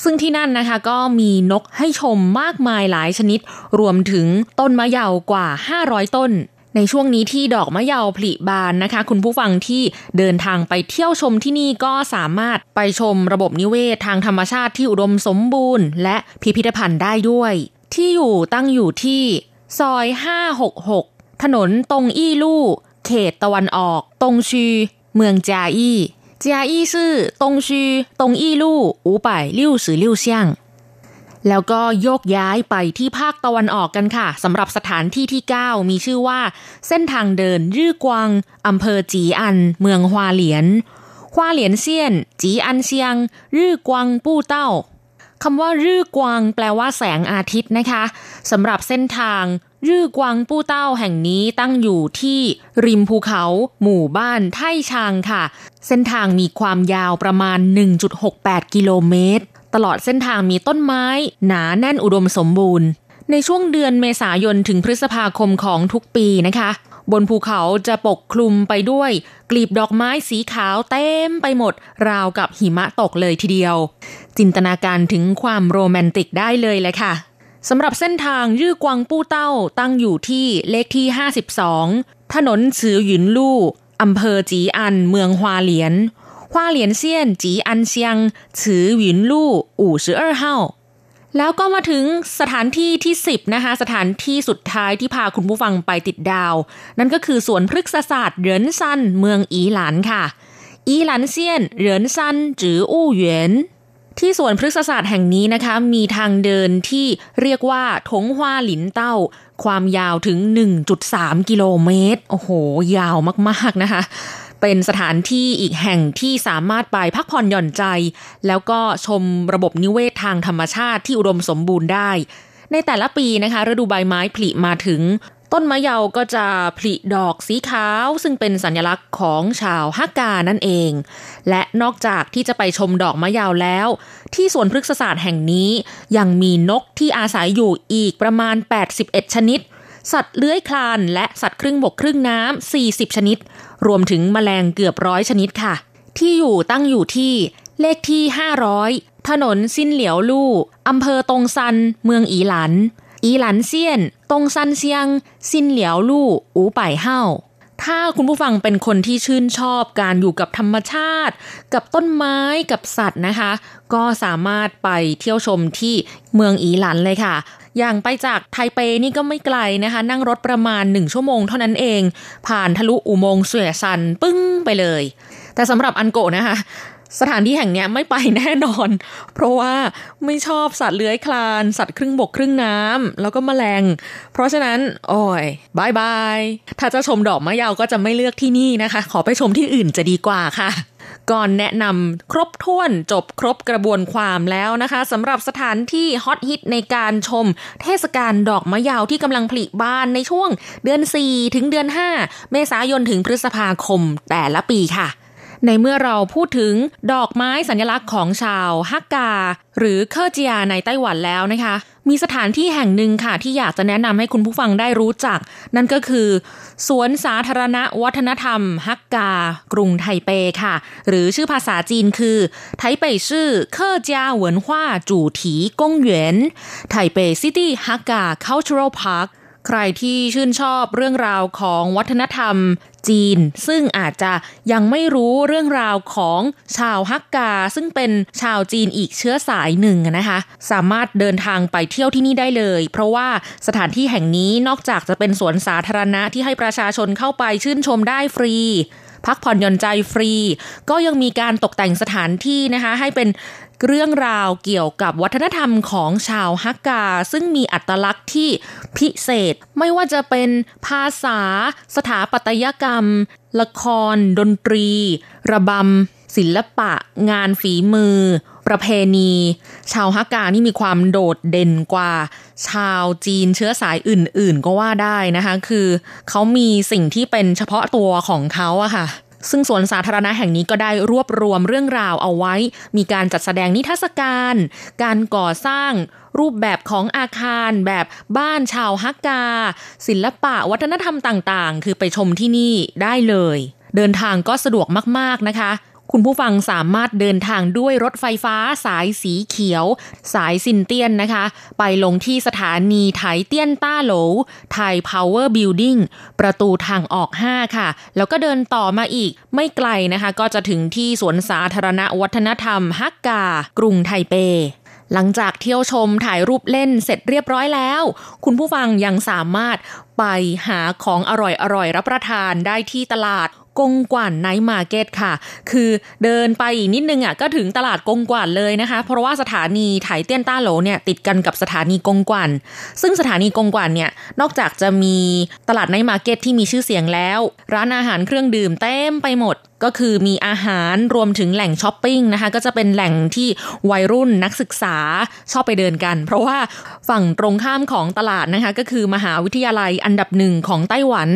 ซึ่งที่นั่นนะคะก็มีนกให้ชมมากมายหลายชนิด รวมถึงต้นมะเยาวกว่า 500 ต้น ในช่วงนี้ที่ดอกมะเยาผลิบานนะคะ คุณผู้ฟังที่เดินทางไปเที่ยวชมที่นี่ก็สามารถไปชมระบบนิเวศทางธรรมชาติที่อุดมสมบูรณ์ และพิพิธภัณฑ์ได้ด้วย ที่อยู่ตั้งอยู่ที่ซอย 566 ถนนตรงอี้ลู่ เขตตะวันออก ตรงชี เมืองจาอี้จาอี้ซื่อตงชีตงอี้ลู่อูป่ายลิ่วสือลิ่วเซียงแล้วก็โยกย้ายไปที่ภาคตะวันออกกันค่ะสำหรับสถานที่ที่ 9 มีชื่อว่า เส้นทางเดินรื่อกวางอำเภอจีอัน เมืองฮวาเหลียนฮวาเหลียนเซียน จีอันเซียง รื่อกวางปู้เต้าคำว่ารื่อกวางแปลว่าแสงอาทิตย์นะคะสำหรับเส้นทาง รื่อกวางปู้เต้าแห่งนี้ตั้งอยู่ที่ริมภูเขาหมู่บ้านไท่ชางค่ะ เส้นทางมีความยาวประมาณ 1.68 กิโลเมตร ตลอดเส้นทางมีต้นไม้ หนาแน่นอุดมสมบูรณ์ ในช่วงเดือนเมษายนถึงพฤษภาคมของทุกปีนะคะ บนภูเขาจะปกคลุมไปด้วย กลีบดอกไม้สีขาวเต็มไปหมด ราวกับหิมะตกเลยทีเดียว จินตนาการถึงความโรแมนติกได้เลยแหละค่ะ สำหรับเส้นทางยื่กวางปู้เต้าตั้งอยู่ที่เลขที่ 52 ถนนซือหยินลู่อำเภอจีอัน เมืองฮวาเหลียนฮวาเหลียนเซียนจีอันเซียงซือหยินลู่อู่ซือเออเฮาแล้วก็มาถึงสถานที่ที่ 10 นะคะ สถานที่สุดท้ายที่พาคุณผู้ฟังไปติดดาว นั่นก็คือสวนพฤกษศาสตร์เหรินซันเมืองอีหลานค่ะ อีหลานเซียนเหรินซันจืออู้เหวียน ที่สวนพฤกษศาสตร์แห่งนี้นะคะ มีทางเดินที่เรียกว่าถงฮวาหลินเต้า ความยาวถึง 1.3 กิโลเมตร โอ้โห ยาวมากๆนะคะ เป็นสถานที่อีกแห่งที่สามารถไปพักผ่อนหย่อนใจ แล้วก็ชมระบบนิเวศทางธรรมชาติที่อุดมสมบูรณ์ได้ ในแต่ละปีนะคะฤดูใบไม้ผลิมาถึง ต้นมะเยาก็จะผลิดอกสีขาว ซึ่งเป็นสัญลักษณ์ของชาวฮักกานั่นเอง และนอกจากที่จะไปชมดอกมะเยาแล้ว ที่สวนพฤกษศาสตร์แห่งนี้ยังมีนกที่อาศัยอยู่อีกประมาณ 81 ชนิด สัตว์เลื้อยคลานและสัตว์ครึ่งบกครึ่งน้ำ40 ชนิด รวมถึงแมลงเกือบร้อยชนิดค่ะ ที่อยู่ตั้งอยู่ที่เลขที่ 500 ถนนซินเหลียวลู่อำเภอตงซัน เมืองอีหลัน 宜蘭縣冬山鄉新寮路五百號 ถ้าคุณผู้ฟังเป็นคนที่ชื่นชอบการอยู่กับธรรมชาติ กับต้นไม้กับสัตว์นะคะ ก็สามารถไปเที่ยวชมที่เมืองอีหลันเลยค่ะ อย่างไปจากไทเปนี่ก็ไม่ไกลนะคะ นั่งรถประมาณหนึ่งชั่วโมงเท่านั้นเอง ผ่านทะลุอุโมงค์เสวยซันปึ้งไปเลย แต่สำหรับอันโกนะคะ สถานที่แห่งนี้ไม่ไปแน่นอน เพราะว่าไม่ชอบสัตว์เลื้อยคลาน สัตว์ครึ่งบกครึ่งน้ำแล้วก็มแมลง เพราะฉะนั้นโอ้ยบายบาย ถ้าจะชมดอกมะยาวก็จะไม่เลือกที่นี่นะคะ ขอไปชมที่อื่นจะดีกว่าค่ะ ก่อนแนะนำครบถ้วนจบครบกระบวนความแล้วนะคะสำหรับสถานที่ฮอตฮิตในการชม เทศกาลดอกมะยาวที่กำลังผลิบานในช่วง เดือน 4 ถึงเดือน 5 เมษายนถึงพฤษภาคมแต่ละปีค่ะ ในเมื่อเราพูดถึงดอกไม้สัญลักษณ์ของชาวฮักกา หรือเคอร์เจียในไต้หวันแล้วนะคะ มีสถานที่แห่งหนึ่งค่ะที่อยากจะแนะนำให้คุณผู้ฟังได้รู้จัก นั่นก็คือ สวนสาธารณวัฒนธรรมฮักกา กรุงไทเปค่ะ หรือชื่อภาษาจีนคือไทเปชื่อเคอร์เจียเหวินฮวาจู่ถีกงเหวียนTaipei City Hakka Cultural Park ใครที่ชื่นชอบเรื่องราวของวัฒนธรรมจีน ซึ่งอาจจะยังไม่รู้เรื่องราวของชาวฮักกา ซึ่งเป็นชาวจีนอีกเชื้อสายหนึ่งนะคะ สามารถเดินทางไปเที่ยวที่นี่ได้เลย เพราะว่าสถานที่แห่งนี้นอกจากจะเป็นสวนสาธารณะที่ให้ประชาชนเข้าไปชื่นชมได้ฟรีพักผ่อนหย่อนใจฟรี ก็ยังมีการตกแต่งสถานที่นะคะ ให้เป็น เรื่องราวเกี่ยวกับวัฒนธรรมของชาวฮักกา ซึ่งมีอัตลักษณ์ที่พิเศษ ไม่ว่าจะเป็นภาษา สถาปัตยกรรม ละคร ดนตรี ระบำ ศิลปะ งานฝีมือ ประเพณี ชาวฮักกานี่มีความโดดเด่นกว่า ชาวจีนเชื้อสายอื่น ๆ ก็ว่าได้นะคะ คือ เขามีสิ่งที่เป็นเฉพาะตัวของเขาอะค่ะ ซึ่งสวนสาธารณะแห่งนี้ก็ได้รวบรวมเรื่องราวเอาไว้ มีการจัดแสดงนิทรรศการ การก่อสร้าง รูปแบบของอาคารแบบบ้านชาวฮักกา ศิลปะวัฒนธรรมต่างๆ คือไปชมที่นี่ได้เลย เดินทางก็สะดวกมากๆนะคะ คุณผู้ฟังสามารถเดินทางด้วยรถไฟฟ้าสายสีเขียว สายซินเตียนนะคะ ไปลงที่สถานีไถเตี้ยนต้าโหลTaipower Building ประตูทางออก 5 ค่ะ แล้วก็เดินต่อมาอีกไม่ไกลนะคะ ก็จะถึงที่สวนสาธารณะวัฒนธรรมฮักกา กรุงไทเปหลังจากเที่ยวชมถ่ายรูปเล่นเสร็จเรียบร้อยแล้ว คุณผู้ฟังยังสามารถไปหาของอร่อยๆรับประทานได้ที่ตลาด กงกว่าน Night Market ค่ะ คือเดินไปอีกนิดนึงอะก็ถึงตลาดกงกว่านเลยนะคะ เพราะว่าสถานีไถเตี้ยนต้าโหลเนี่ยติดกันกับสถานีกงกว่านซึ่งสถานีกงกว่านเนี่ยนอกจากจะมีตลาด night market ที่มีชื่อเสียงแล้ว ร้านอาหารเครื่องดื่มเต็มไปหมด ก็คือมีอาหารรวมถึงแหล่งช้อปปิ้งนะคะ ก็จะเป็นแหล่งที่วัยรุ่นนักศึกษาชอบไปเดินกัน เพราะว่าฝั่งตรงข้ามของตลาดนะคะ ก็คือมหาวิทยาลัยอันดับหนึ่งของไต้หวัน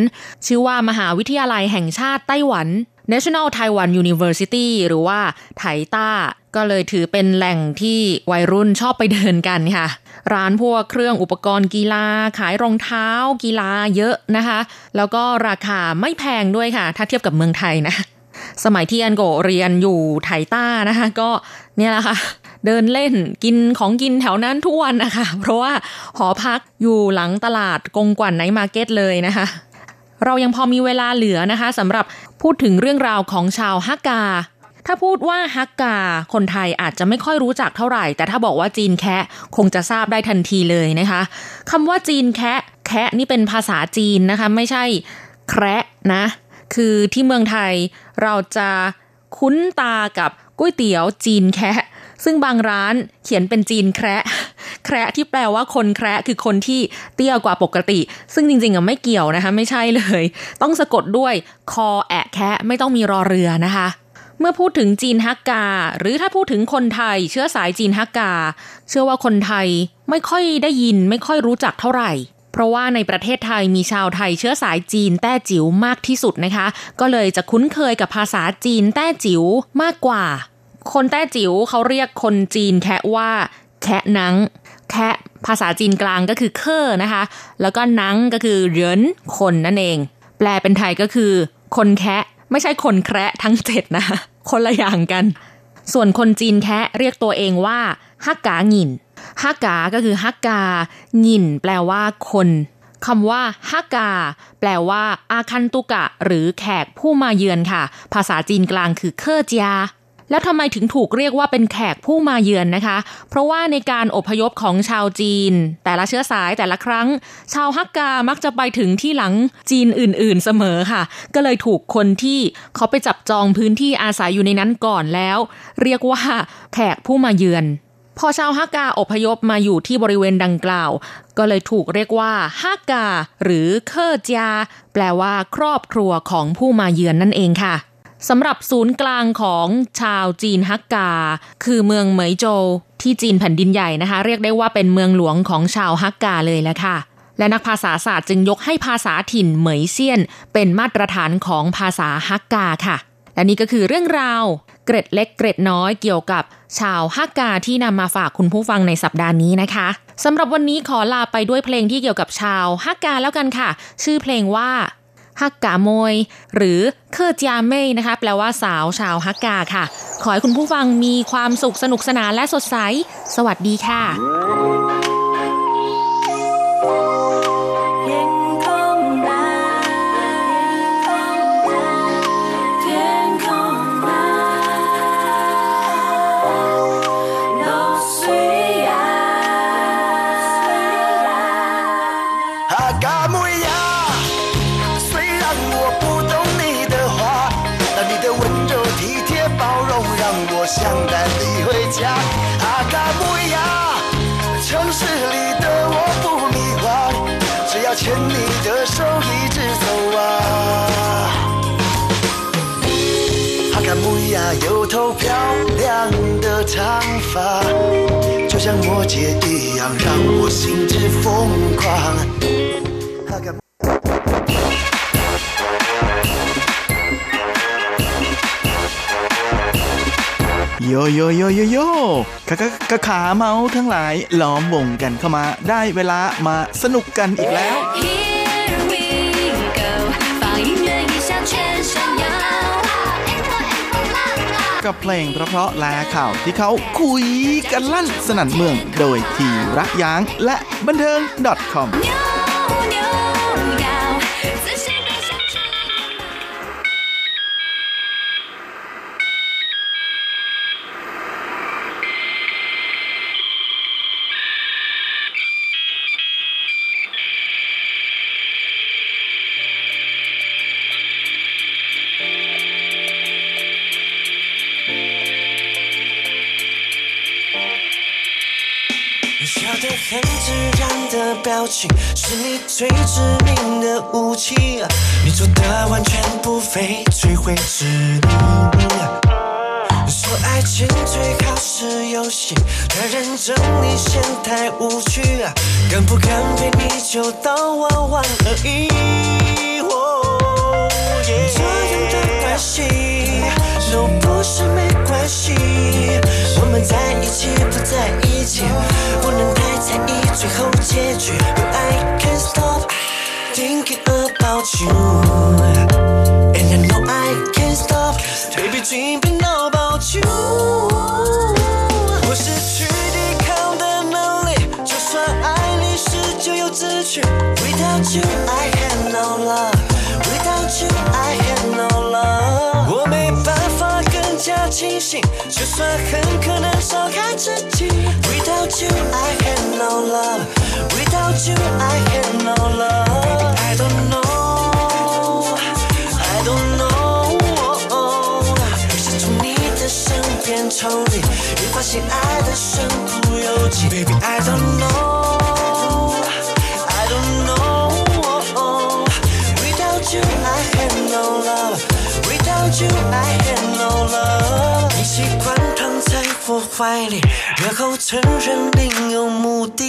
ชื่อว่ามหาวิทยาลัยแห่งชาติไต้หวัน National Taiwan University หรือว่าไถต้า ก็เลยถือเป็นแหล่งที่วัยรุ่นชอบไปเดินกันค่ะ ร้านพวกเครื่องอุปกรณ์กีฬา ขายรองเท้ากีฬาเยอะนะคะ แล้วก็ราคาไม่แพงด้วยค่ะ ถ้าเทียบกับเมืองไทยนะ สมัยที่อันโกเรียนอยู่ไถต้านะคะ ก็เนี่ยแหละค่ะเดินเล่นกินของกินแถวนั้นทุกวันนะคะ เพราะว่าหอพักอยู่หลังตลาดกงกวันไนมาร์เก็ตเลยนะคะ เรายังพอมีเวลาเหลือนะคะสำหรับพูดถึงเรื่องราวของชาวฮักกา ถ้าพูดว่าฮักกา คนไทยอาจจะไม่ค่อยรู้จักเท่าไหร่ แต่ถ้าบอกว่าจีนแคะคงจะทราบได้ทันทีเลยนะคะคำว่าจีนแคะแคะนี่เป็นภาษาจีนนะคะ ไม่ใช่แคระนะ คือที่เมืองไทยเราจะคุ้นตากับก๋วยเตี๋ยวจีนแคะซึ่งบางร้านเขียนเป็นจีนแคระแคระที่แปลว่าคนแคระคือคนที่เตี้ยกว่าปกติ ซึ่งจริงๆอะไม่เกี่ยวนะคะ ไม่ใช่เลย ต้องสะกดด้วยคอแอะแคะไม่ต้องมีรอเรือนะคะ เมื่อพูดถึงจีนฮักกา หรือถ้าพูดถึงคนไทย เชื้อสายจีนฮักกา เชื่อว่าคนไทยไม่ค่อยได้ยินไม่ค่อยรู้จักเท่าไหร่ เพราะว่าในประเทศไทยมีชาวไทยเชื้อสายจีนแต้จิ๋วมากที่สุดนะคะ ก็เลยจะคุ้นเคยกับภาษาจีนแต้จิ๋วมากกว่า คนแต้จิ๋วเขาเรียกคนจีนแคะว่า แคะนังแคะภาษาจีนกลางก็คือเคอนะคะ แล้วก็นังก็คือเหรินคนนั่นเอง แปลเป็นไทยก็คือ คนแคะไม่ใช่คนแคระทั้งเจ็ดนะ คนละอย่างกัน ส่วนคนจีนแคะเรียกตัวเองว่าฮักกาหงิน ฮักกา ก็คือฮักกาหงินแปลว่าคนคำว่าฮักกา แปลว่า อาคันตุกะ หรือแขกผู้มาเยือนค่ะ ภาษาจีนกลางคือเคอเจียแล้วทำไมถึงถูกเรียกว่าเป็นแขกผู้มาเยือนนะคะ เพราะว่าในการอพยพของชาวจีน แต่ละเชื้อสายแต่ละครั้ง ชาวฮักกามักจะไปถึงที่หลังจีนอื่น ๆเสมอค่ะ ก็เลยถูกคนที่เขาไปจับจองพื้นที่อาศัยอยู่ในนั้นก่อนแล้ว เรียกว่าแขกผู้มาเยือน พอชาวฮักกาอพยพมาอยู่ที่บริเวณดังกล่าว ก็เลยถูกเรียกว่าฮักกา หรือเคอร์จาแปลว่าครอบครัวของผู้มาเยือนนั่นเองค่ะสำหรับศูนย์กลางของชาวจีนฮักกา คือเมืองเหมยโจวที่จีนแผ่นดินใหญ่นะคะ เรียกได้ว่าเป็นเมืองหลวงของชาวฮักกาเลยแหละค่ะ และนักภาษาศาสตร์จึงยกให้ภาษาถิ่นเหมยเซียน เป็นมาตรฐานของภาษาฮักกาค่ะและนี่ก็คือเรื่องราว เกร็ดเล็กเกร็ดน้อยเกี่ยวกับชาวฮักกาที่นำมาฝากคุณผู้ฟังในสัปดาห์นี้นะคะสำหรับวันนี้ขอลาไปด้วยเพลงที่เกี่ยวกับชาวฮักกาแล้วกันค่ะ ชื่อเพลงว่าฮักกาโมย หรือเคอร์จาเม่นะคะ แปลว่าสาวชาวฮักกาค่ะ ขอให้คุณผู้ฟังมีความสุขสนุกสนานและสดใส สวัสดีค่ะ 的长发，就像魔戒一样，让我心之疯狂。โยโยโยโยโยกะกะกะขาเมาทั้งหลายล้อมวงกันเข้ามาได้เวลามาสนุกกันอีกแล้ว กับเพลงเพราะๆและข่าวที่เขาคุยกันลั่นสนั่นเมือง โดยทีระยางและบันเทิง .com 表情，是你最致命的武器。你做的完全不费吹灰之力。说爱情最好是游戏，太认真你嫌太无趣，敢不敢陪你就当玩玩而已。哦这样的系都不是没关系，我们在一起不在一起，不能太在意最后结局。But I can't stop thinking about you, and I know I can't stop, baby dreaming about you. 我失去抵抗的能力，就算爱你时就有知觉。Without you, I have no love. 清醒，就算很可能伤害自己。Without you, I had no love. Without you, I had no love. I don't know, I don't know. 越是从你的身边抽离，越发现爱的身不由己。Baby, I don't know, 怀里，然后承认另有目的，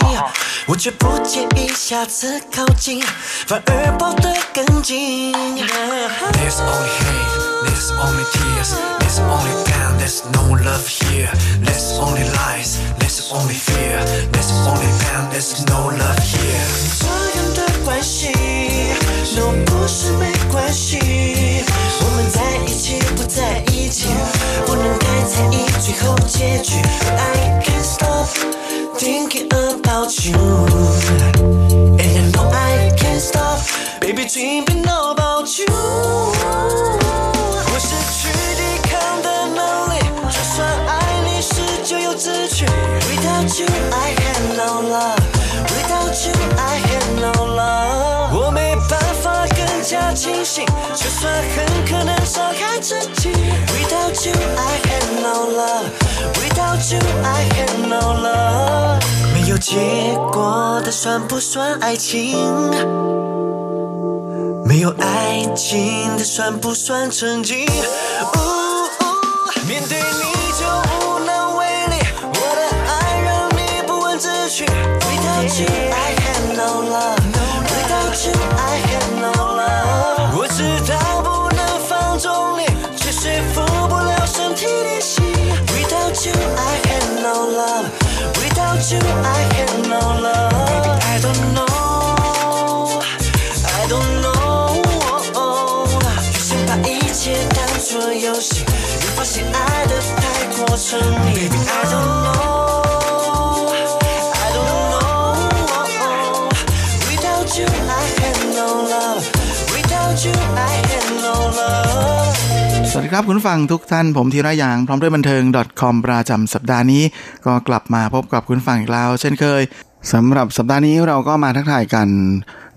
我却不介意下次靠近，反而抱得更紧。There's only hate, there's only tears, there's only pain, there's no love here. There's only lies, there's only fear, there's only pain, there's no love here. 这样的关系都不是没关系，我们在一起不在一起，不能太在意最后结局。I can't stop thinking about you, and I know I can't stop, baby dreaming about you. 我失去抵抗的能力，就算爱你是就有自取。Without you, I have no love. 加清醒，就算很可能伤害自己。Without you, I had no love. Without you, I had no love. 没有结果的算不算爱情？没有爱情的算不算曾经？呜呜面对你 สวัสดีครับคุณฟังทุกท่านผมธีระยาง พร้อมด้วยบันเทิง .com ประจำสัปดาห์นี้ ก็กลับมาพบกับคุณฟังอีกแล้ว เช่นเคยสำหรับสัปดาห์นี้เราก็มาทักทายกัน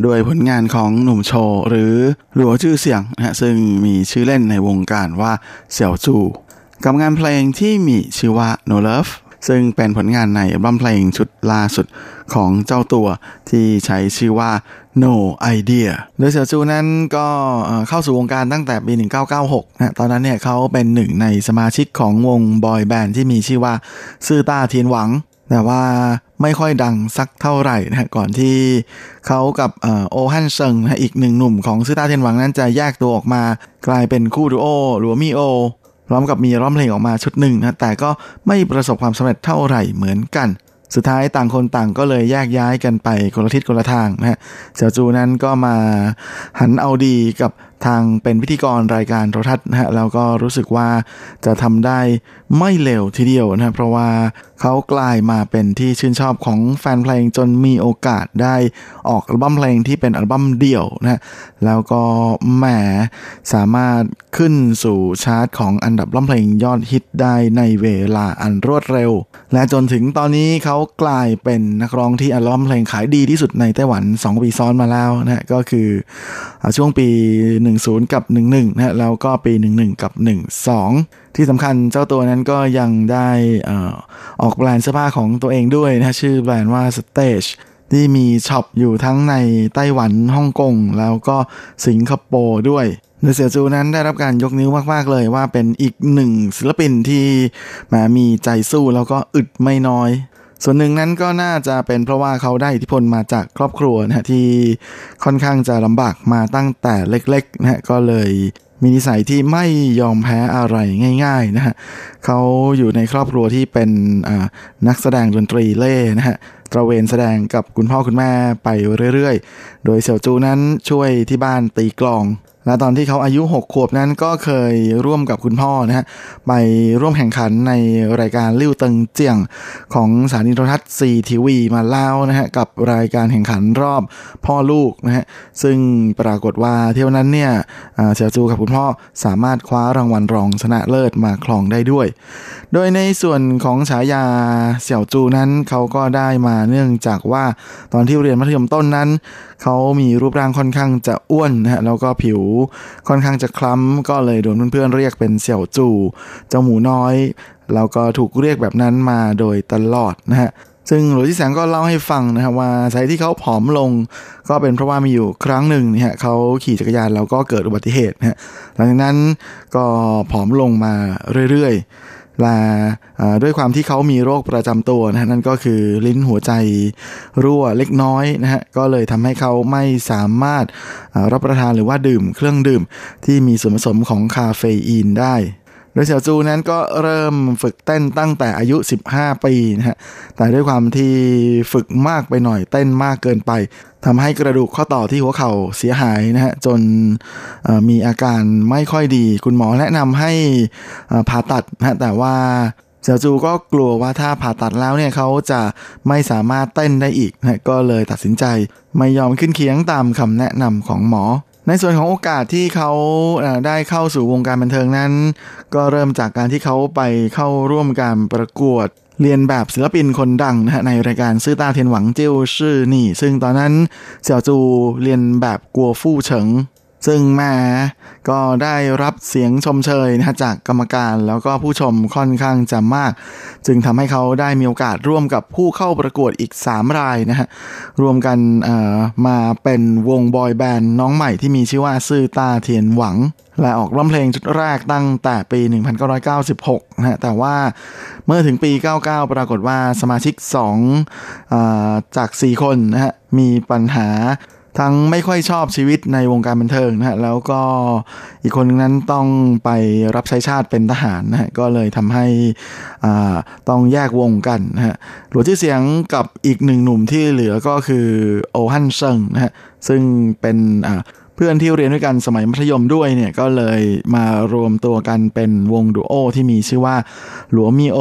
ด้วยผลงานของหนุ่มโชหรือหลัวชื่อเสียงนะซึ่งมีชื่อเล่นในวงการว่าเสี่ยวจู กับงานเพลงที่มีชื่อว่า No Love ซึ่งเป็นผลงานในอัลบั้มเพลงชุดล่าสุดของเจ้าตัวที่ใช้ชื่อว่า No Idea โดยเสี่ยวจูนั้นก็เข้าสู่วงการตั้งแต่ปี 1996 นะตอนนั้นเนี่ยเขาเป็นหนึ่งในสมาชิกของวงบอยแบนด์ที่มีชื่อว่าซื่อต้าเทียนหวัง แต่ว่าไม่ค่อยดังสักเท่าไหร่นะก่อนที่เขากับโอฮันเซิงนะอีกหนึ่งหนุ่มของซื่อต้าเทียนหวังนั้นจะแยกตัวออกมา กลายเป็นคู่ดูโอหรือว่ามีโอ พร้อมกับมีร้องเพลงออกมาชุดหนึ่งนะแต่ก็ไม่ประสบความสำเร็จเท่าไหร่เหมือนกัน สุดท้ายต่างคนต่างก็เลยแยกย้ายกันไปคนละทิศคนละทางนะฮะเสี่ยวจูนั้นก็มาหันเอาดีกับ ทางเป็นพิธีกรรายการโทรทัศน์นะฮะแล้วก็รู้สึกว่าจะทำได้ไม่เร็วทีเดียวนะฮะเพราะว่าเขากลายมาเป็นที่ชื่นชอบของแฟนเพลงจนมีโอกาสได้ออกอัลบั้มเพลงที่เป็นอัลบั้มเดี่ยวนะฮะแล้วก็แหมสามารถขึ้นสู่ชาร์ตของอันดับร้องเพลงยอดฮิตได้ในเวลาอันรวดเร็ว และจนถึงตอนนี้เขากลายเป็นนักร้องที่อัลบั้มเพลงขายดีที่สุดในไต้หวัน 2 ปีซ้อนมาแล้วนะฮะก็คือช่วงปี10 กับ 11นะฮะแล้วก็ปี 11 กับ 12 ที่สำคัญเจ้าตัวนั้นก็ยังได้อออกแบรนด์เสื้อผ้าของตัวเองด้วยนะชื่อแบรนด์ว่า Stage ที่มีช็อปอยู่ทั้งในไต้หวันฮ่องกงแล้วก็สิงคโปร์ด้วยโดเสียวจูนั้นได้รับการยกนิ้วมาก ๆ เลยว่าเป็นอีกหนึ่งศิลปินที่มามีใจสู้แล้วก็อึดไม่น้อย ส่วนหนึ่งนั้นก็น่าจะเป็นเพราะว่าเขาได้อิทธิพลมาจากครอบครัวนะฮะที่ค่อนข้างจะลำบากมาตั้งแต่เล็กๆนะฮะก็เลยมีนิสัยที่ไม่ยอมแพ้อะไรง่ายๆนะฮะเขาอยู่ในครอบครัวที่เป็นนักแสดงดนตรีเล่นะฮะตระเวนแสดงกับคุณพ่อคุณแม่ไปเรื่อยๆ โดยเสี่ยวจูนั้นช่วยที่บ้านตีกลอง และตอนที่เขาอายุ 6 ขวบนั้นก็เคยร่วมกับคุณพ่อนะฮะไปร่วมแข่งขันในรายการลิ่วเติงเจียงของสถานีโทรทัศน์ซีทีวีมาแล้วนะฮะกับรายการแข่งขันรอบพ่อลูกนะฮะซึ่งปรากฏว่าเที่ยวนั้นเนี่ยเสี่ยวจูกับคุณพ่อสามารถคว้ารางวัลรองชนะเลิศมาครองได้ด้วย โดยในส่วนของฉายาเสี่ยวจูนั้นเขาก็ได้มาเนื่องจากว่าตอนที่เรียนมัธยมต้นนั้นเขามีรูปร่างค่อนข้างจะอ้วนนะฮะแล้วก็ผิวค่อนข้างจะคล้ำก็เลยโดนเพื่อนๆเรียกเป็นเสี่ยวจูเจ้าหมูน้อยแล้วก็ถูกเรียกแบบนั้นมาโดยตลอดนะฮะซึ่งหลวงที่แสงก็เล่าให้ฟังนะครับว่าสาที่เขาผอมลง ก็เป็นเพราะว่ามีอยู่ครั้งหนึ่งเนี่ยเขาขี่จักรยานแล้วก็เกิดอุบัติเหตุนะฮะหลังจากนั้นก็ผอมลงมาเรื่อยๆ และด้วยความที่เขามีโรคประจำตัวนะฮะนั่นก็คือลิ้นหัวใจรั่วเล็กน้อยนะฮะก็เลยทำให้เขาไม่สามารถรับประทานหรือว่าดื่มเครื่องดื่มที่มีส่วนผสมของคาเฟอีนได้ โดยเสี่ยวจูนั้นก็เริ่มฝึกเต้นตั้งแต่อายุ 15 ปีนะฮะ แต่ด้วยความที่ฝึกมากไปหน่อยเต้นมากเกินไปทำให้กระดูกข้อต่อที่หัวเข่าเสียหายนะฮะ จนมีอาการไม่ค่อยดี คุณหมอแนะนำให้ผ่าตัดนะฮะแต่ว่าเสี่ยวจูก็กลัวว่าถ้าผ่าตัดแล้วเนี่ยเขาจะไม่สามารถเต้นได้อีกนะฮะก็เลยตัดสินใจไม่ยอมขึ้นเคียงตามคำแนะนำของหมอ ในส่วนของโอกาสที่เขาได้เข้าสู่วงการบันเทิงนั้น ก็เริ่มจากการที่เขาไปเข้าร่วมการประกวดเรียนแบบศิลปินคนดังนะฮะในรายการซื่อตาเทียนหวังเจิ้วชื่อนี่ ซึ่งตอนนั้นเสี่ยวจูเรียนแบบกัวฟู่เฉิง ซึ่งแม่ก็ได้รับเสียงชมเชยนะจากกรรมการแล้วก็ผู้ชมค่อนข้างจะมาก จึงทำให้เขาได้มีโอกาสร่วมกับผู้เข้าประกวดอีก 3 รายนะฮะรวมกันเอ่อมาเป็นวงบอยแบนด์น้องใหม่ที่มีชื่อว่าซื่อตาเทียนหวัง และออกร้องเพลงชุดแรกตั้งแต่ปี 1996นะฮะแต่ว่าเมื่อถึงปี 99 ปรากฏว่าสมาชิก2อ่าจาก 4 คนนะฮะมีปัญหา ทั้งไม่ค่อยชอบชีวิตในวงการบันเทิงนะฮะแล้วก็อีกคนนึงนั้นต้องไปรับใช้ชาติเป็นทหารนะฮะก็เลยทำให้อ่าต้องแยกวงกันนะฮะหลวงชื่เสียงกับอีกหนึ่งหนุ่มที่เหลือก็คือโอฮันเซิงนะฮะซึ่งเป็นอ่าเพื่อนที่เรียนด้วยกันสมัยมัธยมด้วยเนี่ยก็เลยมารวมตัวกันเป็นวงดูโอที่มีชื่อว่าหลวมีโอ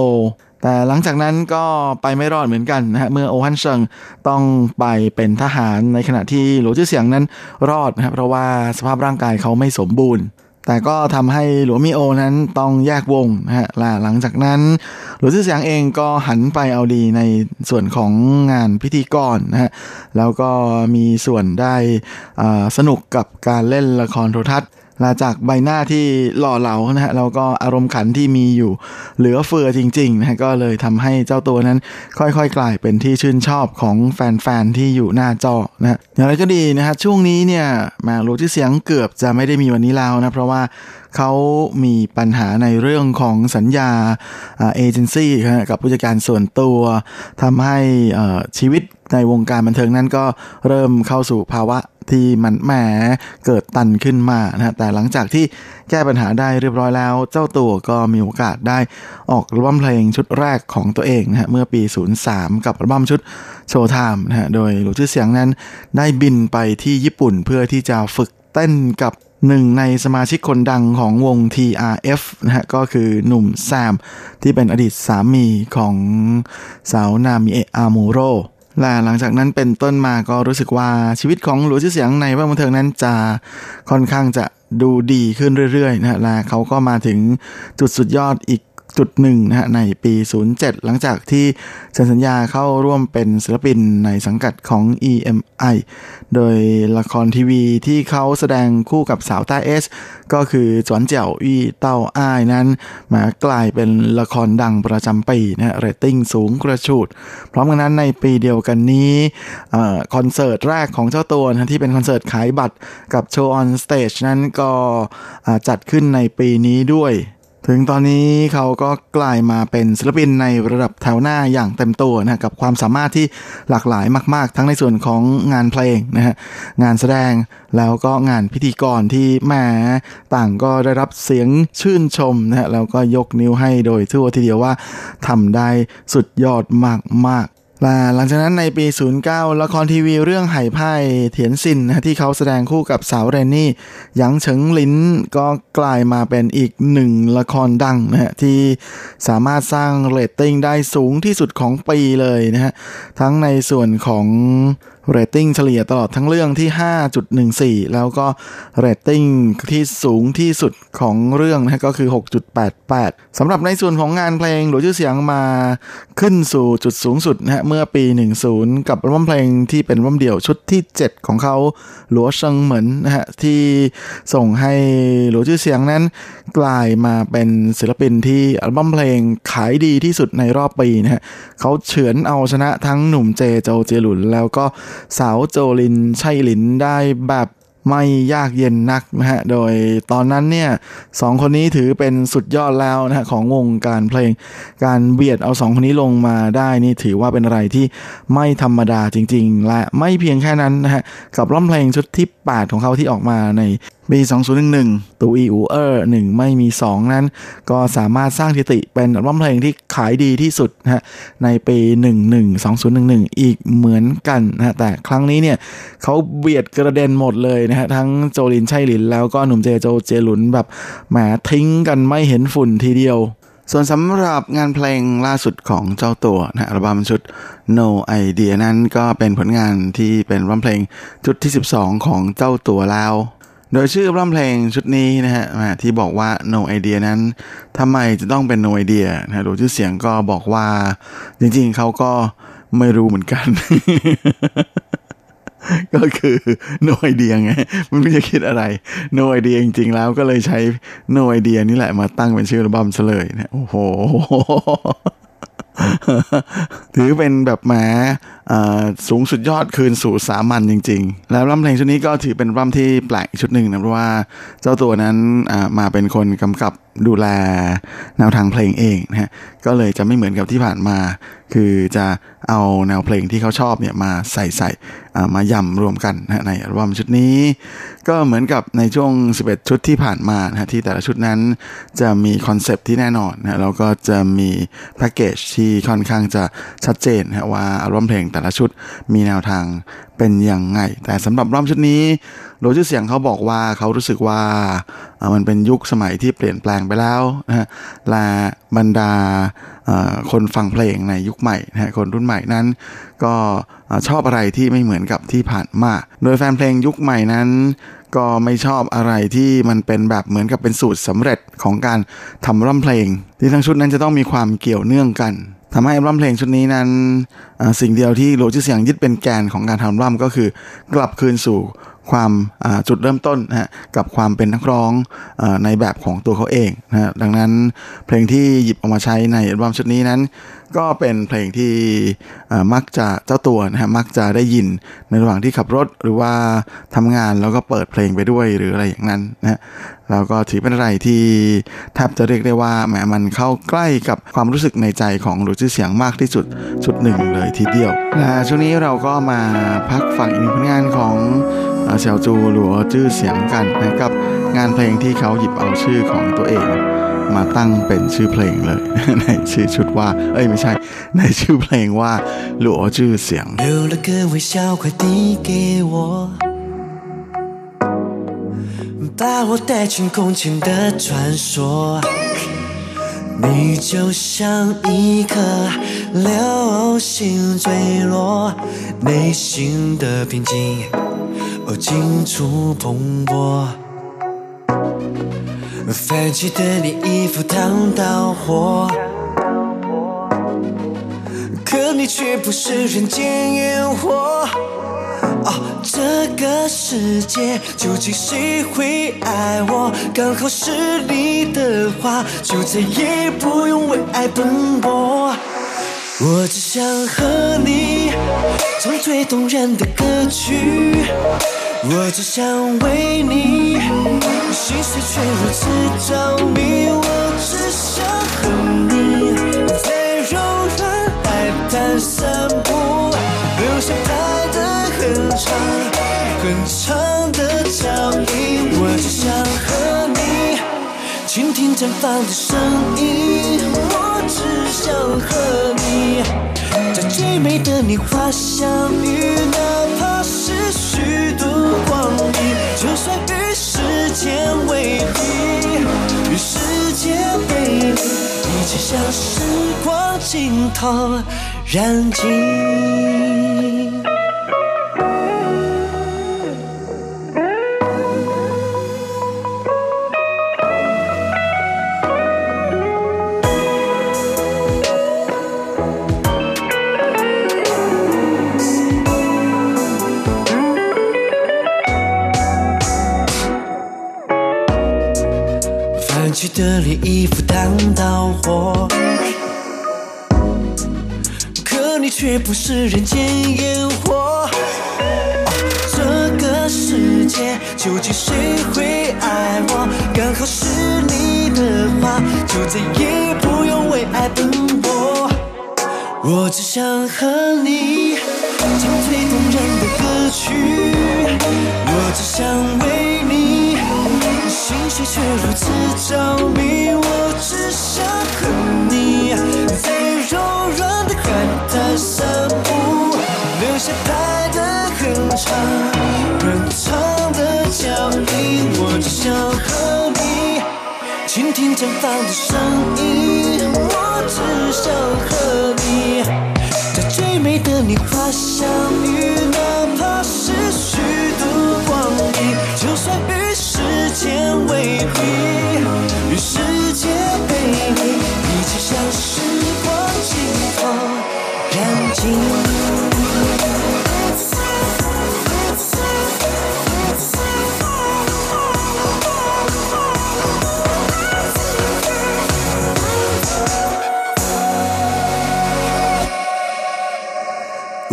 แต่หลังจากนั้นก็ไปไม่รอดเหมือนกันนะฮะเมื่อโอฮันเซิงต้องไปเป็นทหารในขณะที่หลวงชื่อเสียงนั้นรอดนะครับเพราะว่าสภาพร่างกายเขาไม่สมบูรณ์ แต่ก็ทำให้หลวงมิโอนั้นต้องแยกวงนะฮะหลังจากนั้น หลวงชื่อเสียงเองก็หันไปเอาดีในส่วนของงานพิธีกรนะฮะแล้วก็มีส่วนได้สนุกกับการเล่นละครโทรทัศน์ ลาจากใบหน้าที่หล่อเหลานะฮะแล้วก็อารมณ์ขันที่มีอยู่เหลือเฟือจริงๆนะฮะก็เลยทำให้เจ้าตัวนั้น ค่อยๆ กลายเป็นที่ชื่นชอบของแฟนๆที่อยู่หน้าจอนะฮะอย่างไรก็ดีนะฮะช่วงนี้เนี่ยแมารู้ที่เสียงเกือบจะไม่ได้มีวันนี้แล้วนะเพราะว่า เขามีปัญหาในเรื่องของสัญญาเอเจนซี่กับผู้จัดการส่วนตัวทำให้ชีวิตในวงการบันเทิงนั้นก็เริ่มเข้าสู่ภาวะที่มันแหมเกิดตันขึ้นมานะแต่หลังจากที่แก้ปัญหาได้เรียบร้อยแล้ว เจ้าตัวก็มีโอกาสได้ออกอัลบั้มเพลงชุดแรกของตัวเองนะฮะเมื่อปี 03 กับอัลบั้มชุดโชว์ไทม์นะฮะโดยหลูชื่อเสียงนั้นได้บินไปที่ญี่ปุ่นเพื่อที่จะฝึกเต้นกับ หนึ่งในสมาชิกคนดังของวง TRF นะฮะก็คือหนุ่มแซม ที่เป็นอดีตสามีของสาวนามิเอะอามูโรและหลังจากนั้นเป็นต้นมาก็รู้สึกว่าชีวิตของหลูชื่อเสียงในวดวงบันเทิงนั้นจะค่อนข้างจะดูดีขึ้นเรื่อยๆนะฮะและเขาก็มาถึงจุดสุดยอดอีก จุดหนึ่งนะฮะในปี 07 หลังจากที่เซ็นสัญญาเข้าร่วมเป็นศิลปินในสังกัดของ EMI โดยละครทีวีที่เขาแสดงคู่กับสาวต้าเอสก็คือจวนเจียวอี้เต้าอ้ายนั้น มากลายเป็นละครดังประจำปีนะฮะเรตติ้งสูงกระฉูด พร้อมกันนั้นในปีเดียวกันนี้อคอนเสิร์ตแรกของเจ้าตัวนะที่เป็นคอนเสิร์ตขายบัตรกับ Show on Stage นั้นก็จัดขึ้นในปีนี้ด้วย ถึงตอนนี้เขาก็กลายมาเป็นศิลปินในระดับแถวหน้าอย่างเต็มตัวนะกับความสามารถที่หลากหลายมาก ๆ ทั้งในส่วนของงานเพลงนะฮะงานแสดงแล้วก็งานพิธีกรที่แหมต่างก็ได้รับเสียงชื่นชมนะฮะแล้วก็ยกนิ้วให้โดยทั่วทีเดียวว่าทำได้สุดยอดมาก หลังจากนั้นในปี 09 ละครทีวีเรื่องไห่ไพ่เถียนซินนะที่เขาแสดงคู่กับสาวเรนนี่ หยางเฉิงลินก็กลายมาเป็นอีกหนึ่งละครดังนะฮะที่สามารถสร้างเรตติ้งได้สูงที่สุดของปีเลยนะฮะทั้งในส่วนของ เรตติ้งเฉลี่ยตลอดทั้งเรื่องที่ 5.14 แล้วก็เรตติ้งที่สูงที่สุดของเรื่องนะฮะก็คือ 6.88 สำหรับในส่วนของงานเพลงหลวชื่อเสียงมาขึ้นสู่จุดสูงสุดนะฮะเมื่อปี 10 กับอัลบั้มเพลงที่เป็นอัลบั้มเดี่ยวชุดที่ 7 ของเขาหลัวเซิงเหมินนะฮะที่ส่งให้หลวชื่อเสียงนั้น กลายมาเป็นศิลปินที่อัลบั้มเพลงขายดีที่สุดในรอบปีนะฮะเขาเฉือนเอาชนะทั้งหนุ่มเจโจเจหลุนแล้วก็สาวโจลินชัยลินได้แบบไม่ยากเย็นนักนะฮะ โดยตอนนั้นเนี่ยสองคนนี้ถือเป็นสุดยอดแล้วนะฮะของวงการเพลง การเบียดเอาสองคนนี้ลงมาได้นี่ถือว่าเป็นอะไรที่ไม่ธรรมดาจริง ๆ และไม่เพียงแค่นั้นนะฮะ กับร้องเพลงชุดที่ 8 ของเขาที่ออกมาใน ปี 2011 ตูอีอูเออร์หนึ่งไม่มี 2 นั้น ก็สามารถสร้างสถิติเป็นอัลบั้มเพลงที่ขายดีที่สุดนะฮะในปี 11 2011 อีกเหมือนกันนะฮะแต่ครั้งนี้เนี่ยเขาเบียดกระเด็นหมดเลยนะฮะ ทั้งโจลินชัยลิน แล้วก็หนุ่มเจโจเจหลุนแบบแหมทิ้งกันไม่เห็นฝุ่นทีเดียวส่วนสำหรับงานเพลงล่าสุดของเจ้าตัวนะอัลบั้มชุด No Idea นั้นก็เป็นผลงานที่เป็นอัมเพลงชุดที่ 12 ของเจ้าตัวแล้ว โดยชื่ออัลบั้มเพลงชุดนี้นะฮะที่บอกว่า No Idea นั้นทำไมจะต้องเป็น No Idea นะดูชื่อเสียงก็บอกว่า จริงๆเขาก็ไม่รู้เหมือนกัน ก็คือ no idea ไงไม่รู้จะคิดอะไร no idea จริงๆแล้วก็เลยใช้ no idea นี่แหละมาตั้งเป็นชื่ออัลบั้มซะเลยนะโอ้โหถือเป็นแบบแหมเอ่อ สูงสุดยอดคืนสู่สามัญจริง ๆ แล้วรัมเพลงชุดนี้ก็ถือเป็นรัมที่แปลกชุดหนึ่งนะเพราะว่าเจ้าตัวนั้นอ่ามาเป็นคนกำกับดูแลแนวทางเพลงเองนะฮะก็เลยจะไม่เหมือนกับที่ผ่านมา คือจะเอาแนวเพลงที่เขาชอบเนี่ยมาใส่ใส่อามายำรวมกันนะในอัลบั้มชุดนี้ ก็เหมือนกับในช่วง 11 ชุดที่ผ่านมานะฮะที่แต่ละชุดนั้นจะมีคอนเซปต์ที่แน่นอนนะแล้วก็จะมีแพ็กเกจที่ค่อนข้างจะชัดเจนนะฮะว่าอัลบั้มเพลงแต่ละชุดมีแนวทางเป็นยังไง แต่สำหรับรอบชุดนี้โลชื่อเสียงเขาบอกว่าเขารู้สึกว่ามันเป็นยุคสมัยที่เปลี่ยนแปลงไปแล้วนะฮะและบรรดาคนฟังเพลงในยุคใหม่นะฮะคนรุ่นใหม่นั้น ก็ชอบอะไรที่ไม่เหมือนกับที่ผ่านมา โดยแฟนเพลงยุคใหม่นั้น ก็ไม่ชอบอะไรที่มันเป็นแบบเหมือนกับเป็นสูตรสำเร็จของการทำร่ำเพลง ที่ทั้งชุดนั้นจะต้องมีความเกี่ยวเนื่องกัน ทำให้อัลบั้มเพลงชุดนี้นั้นสิ่งเดียวที่โลจิเสียงยึดเป็นแกนของการทำอัลบั้มก็คือกลับคืนสู่ความจุดเริ่มต้นนะฮะกับความเป็นนักร้องอในแบบของตัวเขาเองนะฮะดังนั้นเพลงที่หยิบออกมาใช้ในอัลบั้มชุดนี้นั้น ก็เป็นเพลงที่มักจะเจ้าตัวนะฮะมักจะได้ยินในระหว่างที่ขับรถหรือว่าทำงานแล้วก็เปิดเพลงไปด้วยหรืออะไรอย่างนั้นนะฮะแล้วก็ถือเป็นอะไรที่แทบจะเรียกได้ว่าแหมมันเข้าใกล้กับความรู้สึกในใจของหลุยจื้อเสียงมากที่สุดชุดหนึ่งเลยทีเดียวและช่วงนี้เราก็มาพักฟังอีกหนึ่งผลงานของเอ่อเสี่ยวจูหลัวจื้อเสียงกันนะกับงานเพลงที่เขาหยิบเอาชื่อของตัวเอง มาตั้งเป็นชื่อเพลงเลย ในชื่อชุดว่า เอ้ยไม่ใช่ ในชื่อเพลงว่าหลัวจื้อเสียง 留了个微笑，快递给我，把我带进空前的传说。你就像一颗流星坠落，内心的平静哦尽处蓬勃。 泛起的你衣服烫到火。可你却不是人间烟火。哦，这个世界究竟谁会爱我？刚好是你的话，就再也不用为爱奔波。我只想和你唱最动人的歌曲，我只想为你心碎却如此着迷，我只想和你在柔软海滩散步，留下拍的很长很长的脚印，我只想和你倾听绽放的声音，我只想和你。在最美的年华相遇，哪怕是虚度光阴，就算间为敌，与世界背离，一切像时光尽头燃尽。的涟衣服烫到火，可你却不是人间烟火。这个世界究竟谁会爱我？刚好是你的话，就再也不用为爱奔波。我只想和你唱最动人的歌曲，我只想为你情绪却如此着迷，我只想和你在柔软的海滩散步，留下拍的很长很长的脚印，我只想和你倾听绽放的声音，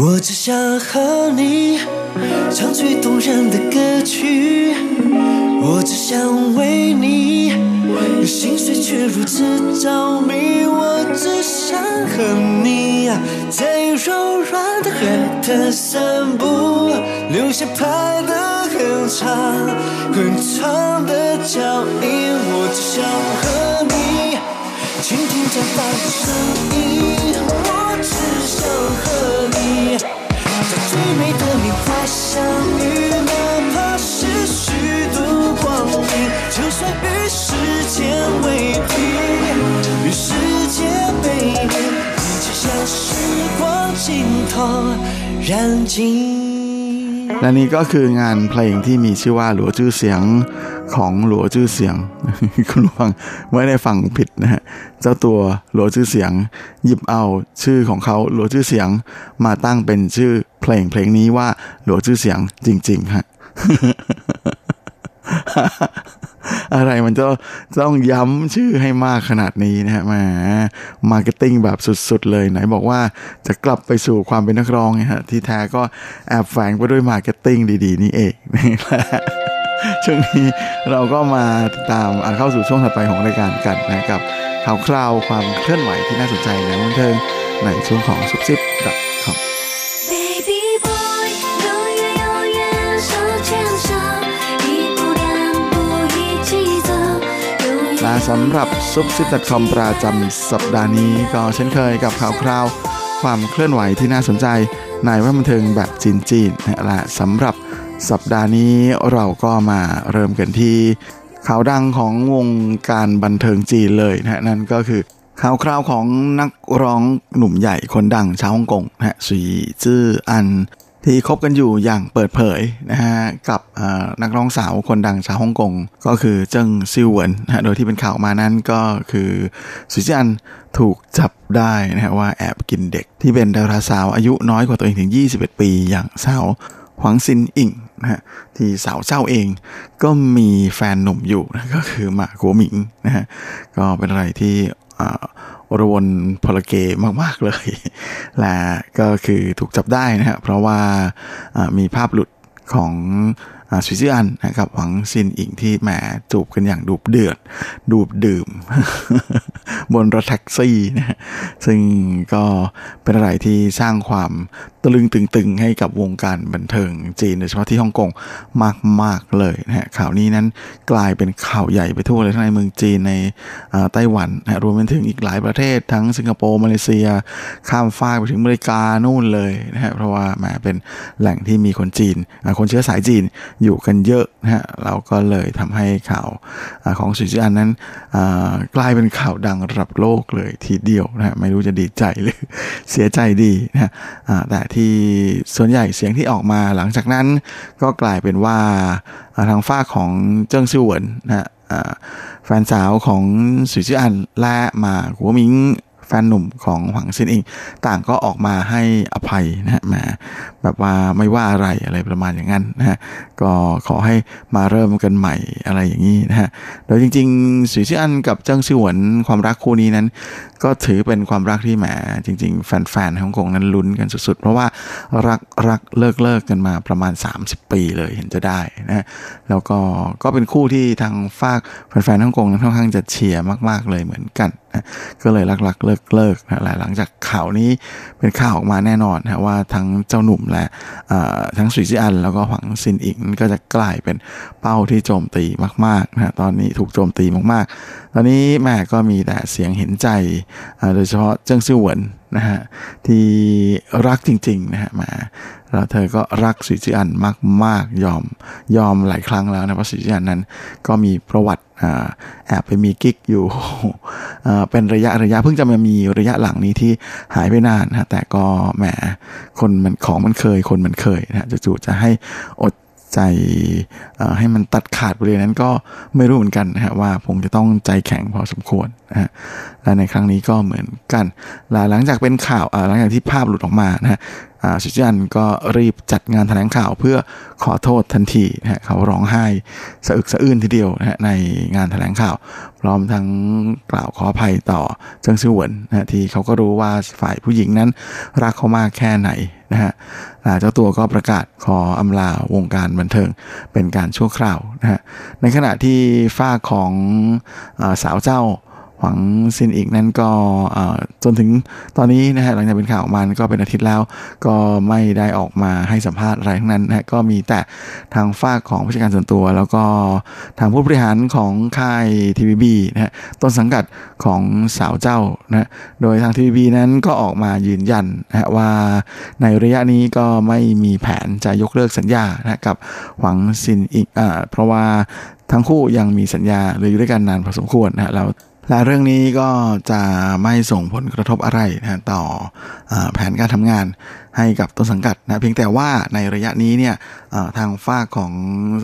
我只想和你唱最动人的歌曲，我只想为你心碎却如此着迷，我只想和你在柔软的海滩散步，留下拍的很长很长的脚印，我只想和你倾听绽放的声音，只想和你在最美的年华相遇，哪怕是虚度光阴，就算与时间为敌，与世界背离，一切像时光尽头燃尽。 และนี่ก็คืองานเพลงที่มีชื่อว่าหลัวจื้อเสียง ของหลัวจื้อเสียง คุณฟังไม่ได้ฟังผิดนะฮะเจ้าตัวหลัวจื้อเสียง หยิบเอาชื่อของเขาหลัวจื้อเสียง มาตั้งเป็นชื่อเพลงเพลงนี้ว่าหลัวจื้อเสียงจริงๆฮะอะไรมันจะต้องย้ำชื่อให้มากขนาดนี้นะฮะมา marketing แบบสุดๆเลยไหนบอกว่าจะกลับไปสู่ความเป็นนักร้องไงฮะที่แท้ก็แอบแฝงไปด้วย marketingดีๆ นี่เองนี่แหละ ช่วงนี้เราก็มาติดตามเข้าสู่ช่วงถัดไปของรายการกันนะกับข่าวคราวความเคลื่อนไหวที่น่าสนใจในวงเทิงในช่วงของซุปซิปกับคำและสำหรับซุปซิปดอทคอมประจำสัปดาห์นี้ก็เช่นเคยกับข่าวคราว ความเคลื่อนไหวที่น่าสนใจในว่าบันเทิงแบบจีนๆะละสำหรับ สัปดาห์นี้เราก็มาเริ่มกันที่ข่าวดังของวงการบันเทิงจีนเลยนะฮะนั่นก็คือข่าวคราวของนักร้องหนุ่มใหญ่คนดังชาวฮ่องกงนะฮะสีจื้ออัน ที่คบกันอยู่อย่างเปิดเผยนะฮะกับนักร้องสาวคนดังชาวฮ่องกงก็คือเจิ้งซิวเหวินนะฮะโดยที่เป็นข่าวมานั้นก็คือสุจิอันถูกจับได้นะฮะว่าแอบกินเด็กที่เป็นดาราสาวอายุน้อยกว่าตัวเองถึง 21 ปีอย่างสาวหวังซินอิง นะฮะที่สาวเจ้าเองก็มีแฟนหนุ่มอยู่นะก็คือหมากัวหมิงนะฮะก็เป็นอะไรที่อรวนพลเกมากๆเลย และก็คือถูกจับได้นะฮะเพราะว่ามีภาพหลุดของ สวิซิอันนะครับหวังซินอิงที่แหมจูบกันอย่างดูบเดือด ดูบดื่ม บนรถแท็กซี่นะซึ่งก็เป็นอะไรที่สร้างความตะลึงตึงๆ ให้กับวงการบันเทิงจีนโดยเฉพาะที่ฮ่องกงมากๆเลยนะฮะข่าวนี้นั้นกลายเป็นข่าวใหญ่ไปทั่วเลยทั้งในเมืองจีนในไต้หวันนะรวมไปถึงอีกหลายประเทศทั้งสิงคโปร์มาเลเซีย ข้ามฟากไปถึงอเมริกานู่นเลยนะฮะเพราะว่าแหมเป็นแหล่งที่มีคนจีนคนเชื้อสายจีนอยู่กันเยอะนะฮะเราก็เลยทำให้ข่าวอของสุจิอันนั้นกลายเป็นข่าวดังระดับโลกเลยทีเดียวนะฮะไม่รู้จะดีใจหรือเสียใจดีนะฮะแต่ที่ส่วนใหญ่เสียงที่ออกมาหลังจากนั้นก็กลายเป็นว่าทางฝ้าของเจิ้งซิวเหวินนะฮะแฟนสาวของสุจิอันและมาหัวหมิง แฟนหนุ่มของหวังซินอิง ต่างก็ออกมาให้อภัยนะฮะแหมแบบว่าไม่ว่าอะไรอะไรประมาณอย่างนั้นนะฮะก็ขอให้มาเริ่มกันใหม่อะไรอย่างนี้นะฮะโดยจริงๆสุจิอันกับเจิ้งซิวเหวินความรักคู่นี้นั้น ก็ถือเป็นความรักที่แหมจริง ๆ แฟนๆฮ่องกงนั้นลุ้นกันสุดๆ เพราะว่ารักรักเลิกเลิกกันมาประมาณ 30 ปีเลยเห็นจะได้นะแล้วก็ก็เป็นคู่ที่ทางฝากแฟนๆฮ่องกงนั้นค่อนข้างจะเชียร์มากๆเลยเหมือนกันนะก็เลยรักรักเลิกเลิกนะหลังจากข่าวนี้เป็นข่าวออกมาแน่นอนนะว่าทั้งเจ้าหนุ่มและทั้งสุยซิอัน แล้วก็หวังซินอิงก็จะกลายเป็นเป้าที่โจมตีมากๆนะตอนนี้ถูกโจมตีมากๆ ตอนนี้แม่ก็มีแต่เสียงเห็นใจโดยเฉพาะเจิ้งซิ่วเหวินนะฮะที่รักจริงๆนะฮะมาแล้วเธอก็รักสุจิอันมากๆยอมยอมหลายครั้งแล้วนะเพราะสุจิอันนั้นก็มีประวัติแอบไปมีกิ๊กอยู่เป็นระยะระยะเพิ่งจะมามีระยะหลังนี้ที่หายไปนานนะแต่ก็แหมคนมันของมันเคยคนมันเคยนะฮะจู่ๆจะให้อด ใจให้มันตัดขาดบริเวณนั้นก็ไม่รู้เหมือนกันนะฮะว่าผมจะต้องใจแข็งพอสมควรนะฮะและในครั้งนี้ก็เหมือนกัน หลังจากเป็นข่าวหลังจากที่ภาพหลุดออกมานะฮะ อ่าสุจิอันก็รีบจัดงานแถลงข่าวเพื่อขอโทษทันทีนะฮะเขาร้องไห้สะอึกสะอื้นทีเดียวนะฮะในงานแถลงข่าว พร้อมทั้งกล่าวขออภัยต่อเจิ้งซิวเหวินนะฮะที่เขาก็รู้ว่าฝ่ายผู้หญิงนั้นรักเขามากแค่ไหนนะฮะเจ้าตัวก็ประกาศขออำลาวงการบันเทิงเป็นการชั่วคราวนะฮะในขณะที่ฝ้าของอสาวเจ้า หวังซินอีกนั้นก็อ่าจนถึงตอนนี้นะฮะหลังจากเป็นข่าวออกมาก็เป็นอาทิตย์แล้ว ก็ไม่ได้ออกมาให้สัมภาษณ์อะไรทั้งนั้นนะฮะก็มีแต่ทางฝ้ากของผู้จัดการส่วนตัว แล้วก็ทางผู้บริหารของค่ายทีวีบีนะฮะต้นสังกัดของสาวเจ้านะะโดยทางทีวีบีนั้นก็ออกมายืนยันนะฮะว่าในระยะนี้ก็ไม่มีแผนจะยกเลิกสัญญานะะกับหวังซินอีกอ่าเพราะว่าทั้งคู่ยังมีสัญญาเหลืออยู่ด้วยกันนานพอสมควรนะฮะแล้ว และเรื่องนี้ก็จะไม่ส่งผลกระทบอะไรนะต่ออแผนการทำงาน ให้กับต้นสังกัดนะเพียงแต่ว่าในระยะนี้เนี่ยทางฝ้าของ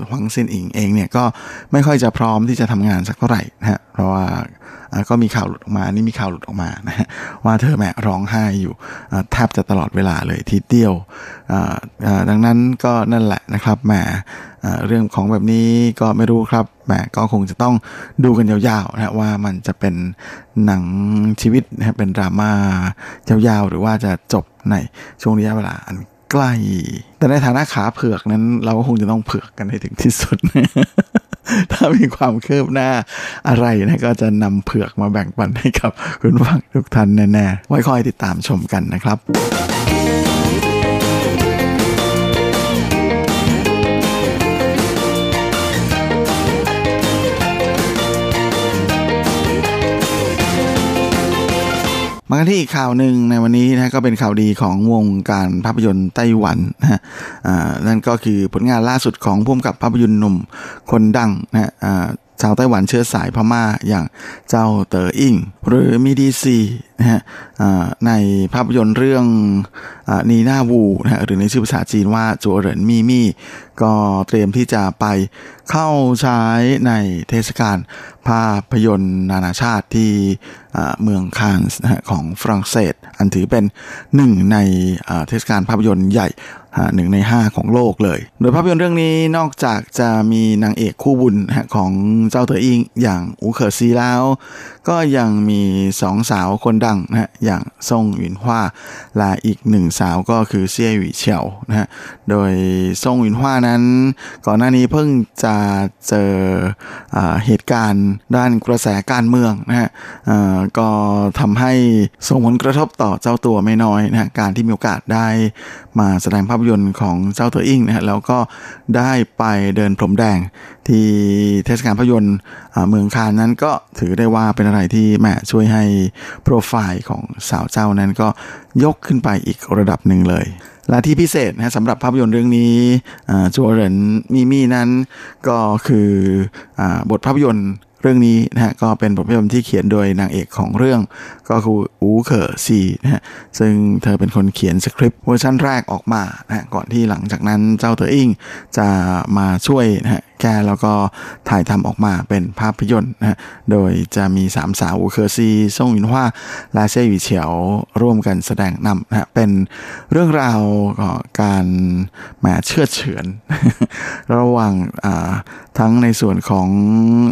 หวังซินอิงเองเนี่ยก็ไม่ค่อยจะพร้อมที่จะทำงานสักเท่าไหร่นะฮะเพราะว่าก็มีข่าวหลุดออกมา นี่มีข่าวหลุดออกมานะฮะว่าเธอแม่ร้องไห้อยู่แทบจะตลอดเวลาเลยทีเดียวดังนั้นก็นั่นแหละนะครับแหมเอ่เรื่องของแบบนี้ก็ไม่รู้ครับแหมก็คงจะต้องดูกันยาวๆนะว่ามันจะเป็น หนังชีวิตนะครับเป็นดราม่ายาวๆ หรือว่าจะจบในช่วงระยะเวลาอันใกล้ แต่ในฐานะขาเผือกนั้น เราก็คงจะต้องเผือกกันให้ถึงที่สุด ถ้ามีความเคืบหน้าอะไรนะก็จะนำเผือกมาแบ่งปันให้กับคุณฟังทุกท่านแน่ๆ ไว้คอยติดตามชมกันนะครับ มากันที่อีกข่าวหนึ่งในวันนี้นะก็เป็นข่าวดีของวงการภาพยนตร์ไต้หวันนะฮะอ่านั่นก็คือผลงานล่าสุดของผู้กำกับภาพยนตร์หนุ่มคนดังนะฮะอ่า ชาวไต้หวันเชื้อสายพม่าอย่างเจ้าเต๋ออิงหรือมีดีซีนะฮะในภาพยนตร์เรื่องอนีนาวูนะฮะหรือในชื่อภาษาจีนว่าจัวเหรินมี่มี่ก็เตรียมที่จะไปเข้าใช้ในเทศกาลภาพยนตร์นานาชาติที่เมืองคานส์ของฝรั่งเศส อันถือเป็นหนึ่งในเทศกาลภาพยนตร์ใหญ่ หนึ่งในห้าของโลกเลย โดยภาพยนตร์เรื่องนี้นอกจากจะมีนางเอกคู่บุญของเจ้าเตออิงอย่างอูเคอซีแล้ว ก็ยังมีสองสาวคนดังนะฮะอย่างซ่งหวินฮวาและอีกหนึ่งสาวก็คือเซี่ยหวีเฉียวนะฮะโดยซ่งหวินฮวานั้น ก่อนหน้านี้เพิ่งจะเจออเหตุการณ์ด้านกระแสการเมืองนะฮะก็ทำให้ส่งผลกระทบต่อเจ้าตัวไม่น้อยนะฮะการที่มีโอกาสได้มาแสดงภาพาพยนตร์ของเจ้าเต๋ออิงนะฮะแล้วก็ได้ไปเดินพรมแดงที่เทศกาลภาพยนตร์เมืองคานนั้นก็ถือได้ว่าเป็นอะไรที่แหมช่วยให้โปรไฟล์ของสาวเจ้านั้นก็ยกขึ้นไปอีกระดับหนึ่งเลยและที่พิเศษนะสำหรับภาพยนตร์เรื่องนี้จัวเหรินมีมี่นั้นก็คืออบทภาพยนตร์ เรื่องนี้นะฮะก็เป็นบทภาพยนตร์ที่เขียนโดยนางเอกของเรื่องก็คืออูเขอซีนะฮะซึ่งเธอเป็นคนเขียนสคริปต์เวอร์ชันแรกออกมานะฮะก่อนที่หลังจากนั้นเจ้าเต๋ออิงจะมาช่วยนะฮะแก้แล้วก็ถ่ายทำออกมาเป็นภาพยนตร์นะฮะโดยจะมีสามสาวอูเคอซีซ่งหยินฮวาและเซี่ยวีเฉียวร่วมกันแสดงนำนะฮะเป็นเรื่องราวการแหมเชื่อเฉือน ระหว่างอ่าทั้งในส่วนของ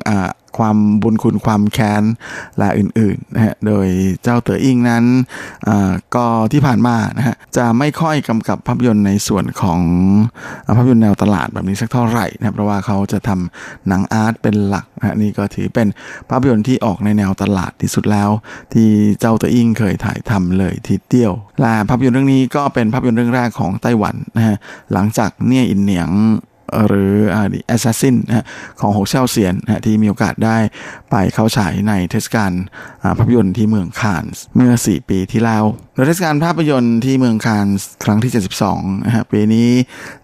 อ่า ความบุญคุณความแค้นและอื่นๆนะฮะโดยเจ้าเต๋ออิงนั้นอ่าก็ที่ผ่านมานะฮะจะไม่ค่อยกำกับภาพยนตร์ในส่วนของภาพยนตร์แนวตลาดแบบนี้สักเท่าไหร่นะเพราะว่าเขาจะทำหนังอาร์ตเป็นหลักนะฮะนี่ก็ถือเป็นภาพยนตร์ที่ออกในแนวตลาดที่สุดแล้ว ที่เจ้าเต๋ออิงเคยถ่ายทำเลยทีเดียวและภาพยนตร์เรื่องนี้ก็เป็นภาพยนตร์เรื่องแรกของไต้หวันนะฮะหลังจากเนี่ยอินเหนียง หรืออ่า The Assassin นของหกเช่าเซียนที่มีโอกาสได้ไปเข้าฉายในเทศกาลภาพยนตร์ที่เมืองคานส์เมื่อ 4 ปีที่แล้วโดยเทศกาลภาพยนตร์ที่เมืองคานส์ครั้งที่ 72นะฮะปีนี้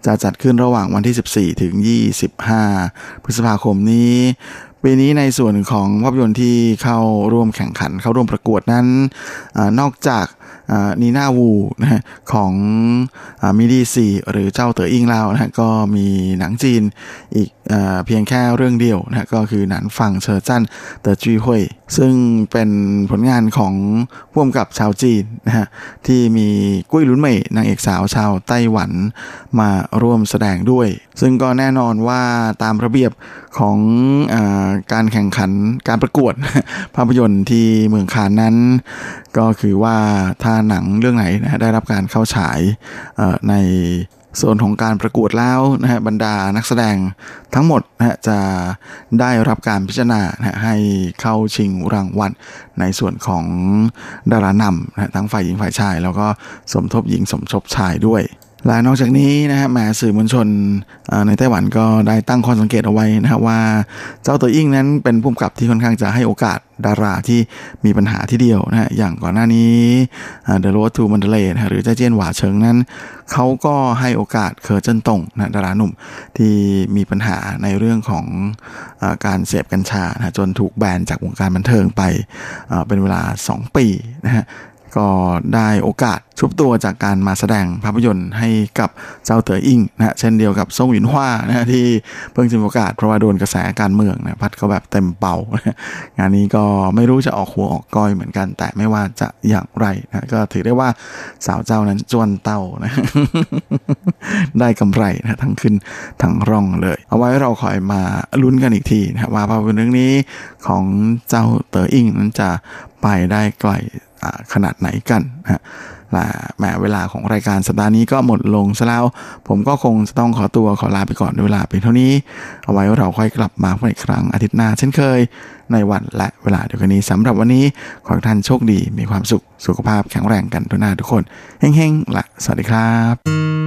จะจัดขึ้นระหว่างวันที่ 14 ถึง 25 พฤษภาคมนี้ปีนี้ในส่วนของภาพยนตร์ที่เข้าร่วมแข่งขันเข้าร่วมประกวดนั้นอนอกจาก Nina Wu นะฮะของ Midi Z หรือเจ้าเต๋ออิงลาวนะฮะก็มีหนังจีนอีกอเพียงแค่เรื่องเดียวนะฮะก็คือหนันฟังเชอร์จันเตอจี้หุยซึ่งเป็นผลงานของผู้กำกับชาวจีนนะฮะที่มีกุ้ยลุนเหมยนางเอกสาวชาวไต้หวันมาร่วมแสดงด้วย ซึ่งก็แน่นอนว่าตามระเบียบของอการแข่งขันการประกวดภาพยนตร์ที่เมืองคานนั้น ก็คือว่าถ้าหนังเรื่องไหนนะฮะได้รับการเข้าฉายในโซนของการประกวดแล้วนะฮะบรรดานักแสดงทั้งหมดนะฮะจะได้รับการพิจารณานะฮะให้เข้าชิงรางวัลในส่วนของดารานำนะฮะทั้งฝ่ายหญิงฝ่ายชาย แล้วก็สมทบหญิงสมทบชายด้วย และนอกจากนี้นะฮะแหมสื่อมวลชนในไต้หวันก็ได้ตั้งข้อสังเกตเอาไว้นะครับว่าเจ้าเต๋ออิงนั้นเป็นผู้กำกับที่ค่อนข้างจะให้โอกาสดาราที่มีปัญหาที่เดียวนะฮะอย่างก่อนหน้านี้ The Road to Mandalay นะหรือเจ้าเจียนหว่าเฉิงนั้น เขาก็ให้โอกาสเคอร์เจนตงนะดาราหนุ่มที่มีปัญหาในเรื่องของอการเสพกัญชานะจนถูกแบนจากวงการบันเทิงไปเป็นเวลา 2 ปีนะฮะ ก็ได้โอกาสชุบตัวจากการมาแสดงภาพยนตร์ให้กับเจ้าเต๋ออิงนะฮะเช่นเดียวกับซ่งหวินฮวานะฮะที่เพิ่งจะมีโอกาสเพราะว่าโดนกระแสการเมืองนะพัดเขาแบบเต็มเป่างานนี้ก็ไม่รู้จะออกหัวออกก้อยเหมือนกัน แต่ไม่ว่าจะอย่างไรนะก็ถือได้ว่าสาวเจ้านั้นจวนเต้านะได้กำไรนะทั้งขึ้นทั้งร่องเลย เอาไว้เราคอยมาลุ้นกันอีกทีนะว่าภาพยนตร์เรื่องนี้ของเจ้าเต๋ออิงนั้นจะไปได้ไกล ขนาดไหนกันนะฮะและแหมเวลาของรายการสัปดาห์นี้ก็หมดลงซะแล้ว ผมก็คงจะต้องขอตัวขอลาไปก่อนด้วยเวลาเพียงเท่านี้ เอาไว้เราค่อยกลับมาพบอีกครั้งอาทิตย์หน้าเช่นเคย ในวันและเวลาเดียวกันนี้สำหรับวันนี้ขอให้ท่านโชคดีมีความสุขสุขภาพแข็งแรงกันทุกหน้าทุกคนเฮ้งๆและสวัสดีครับ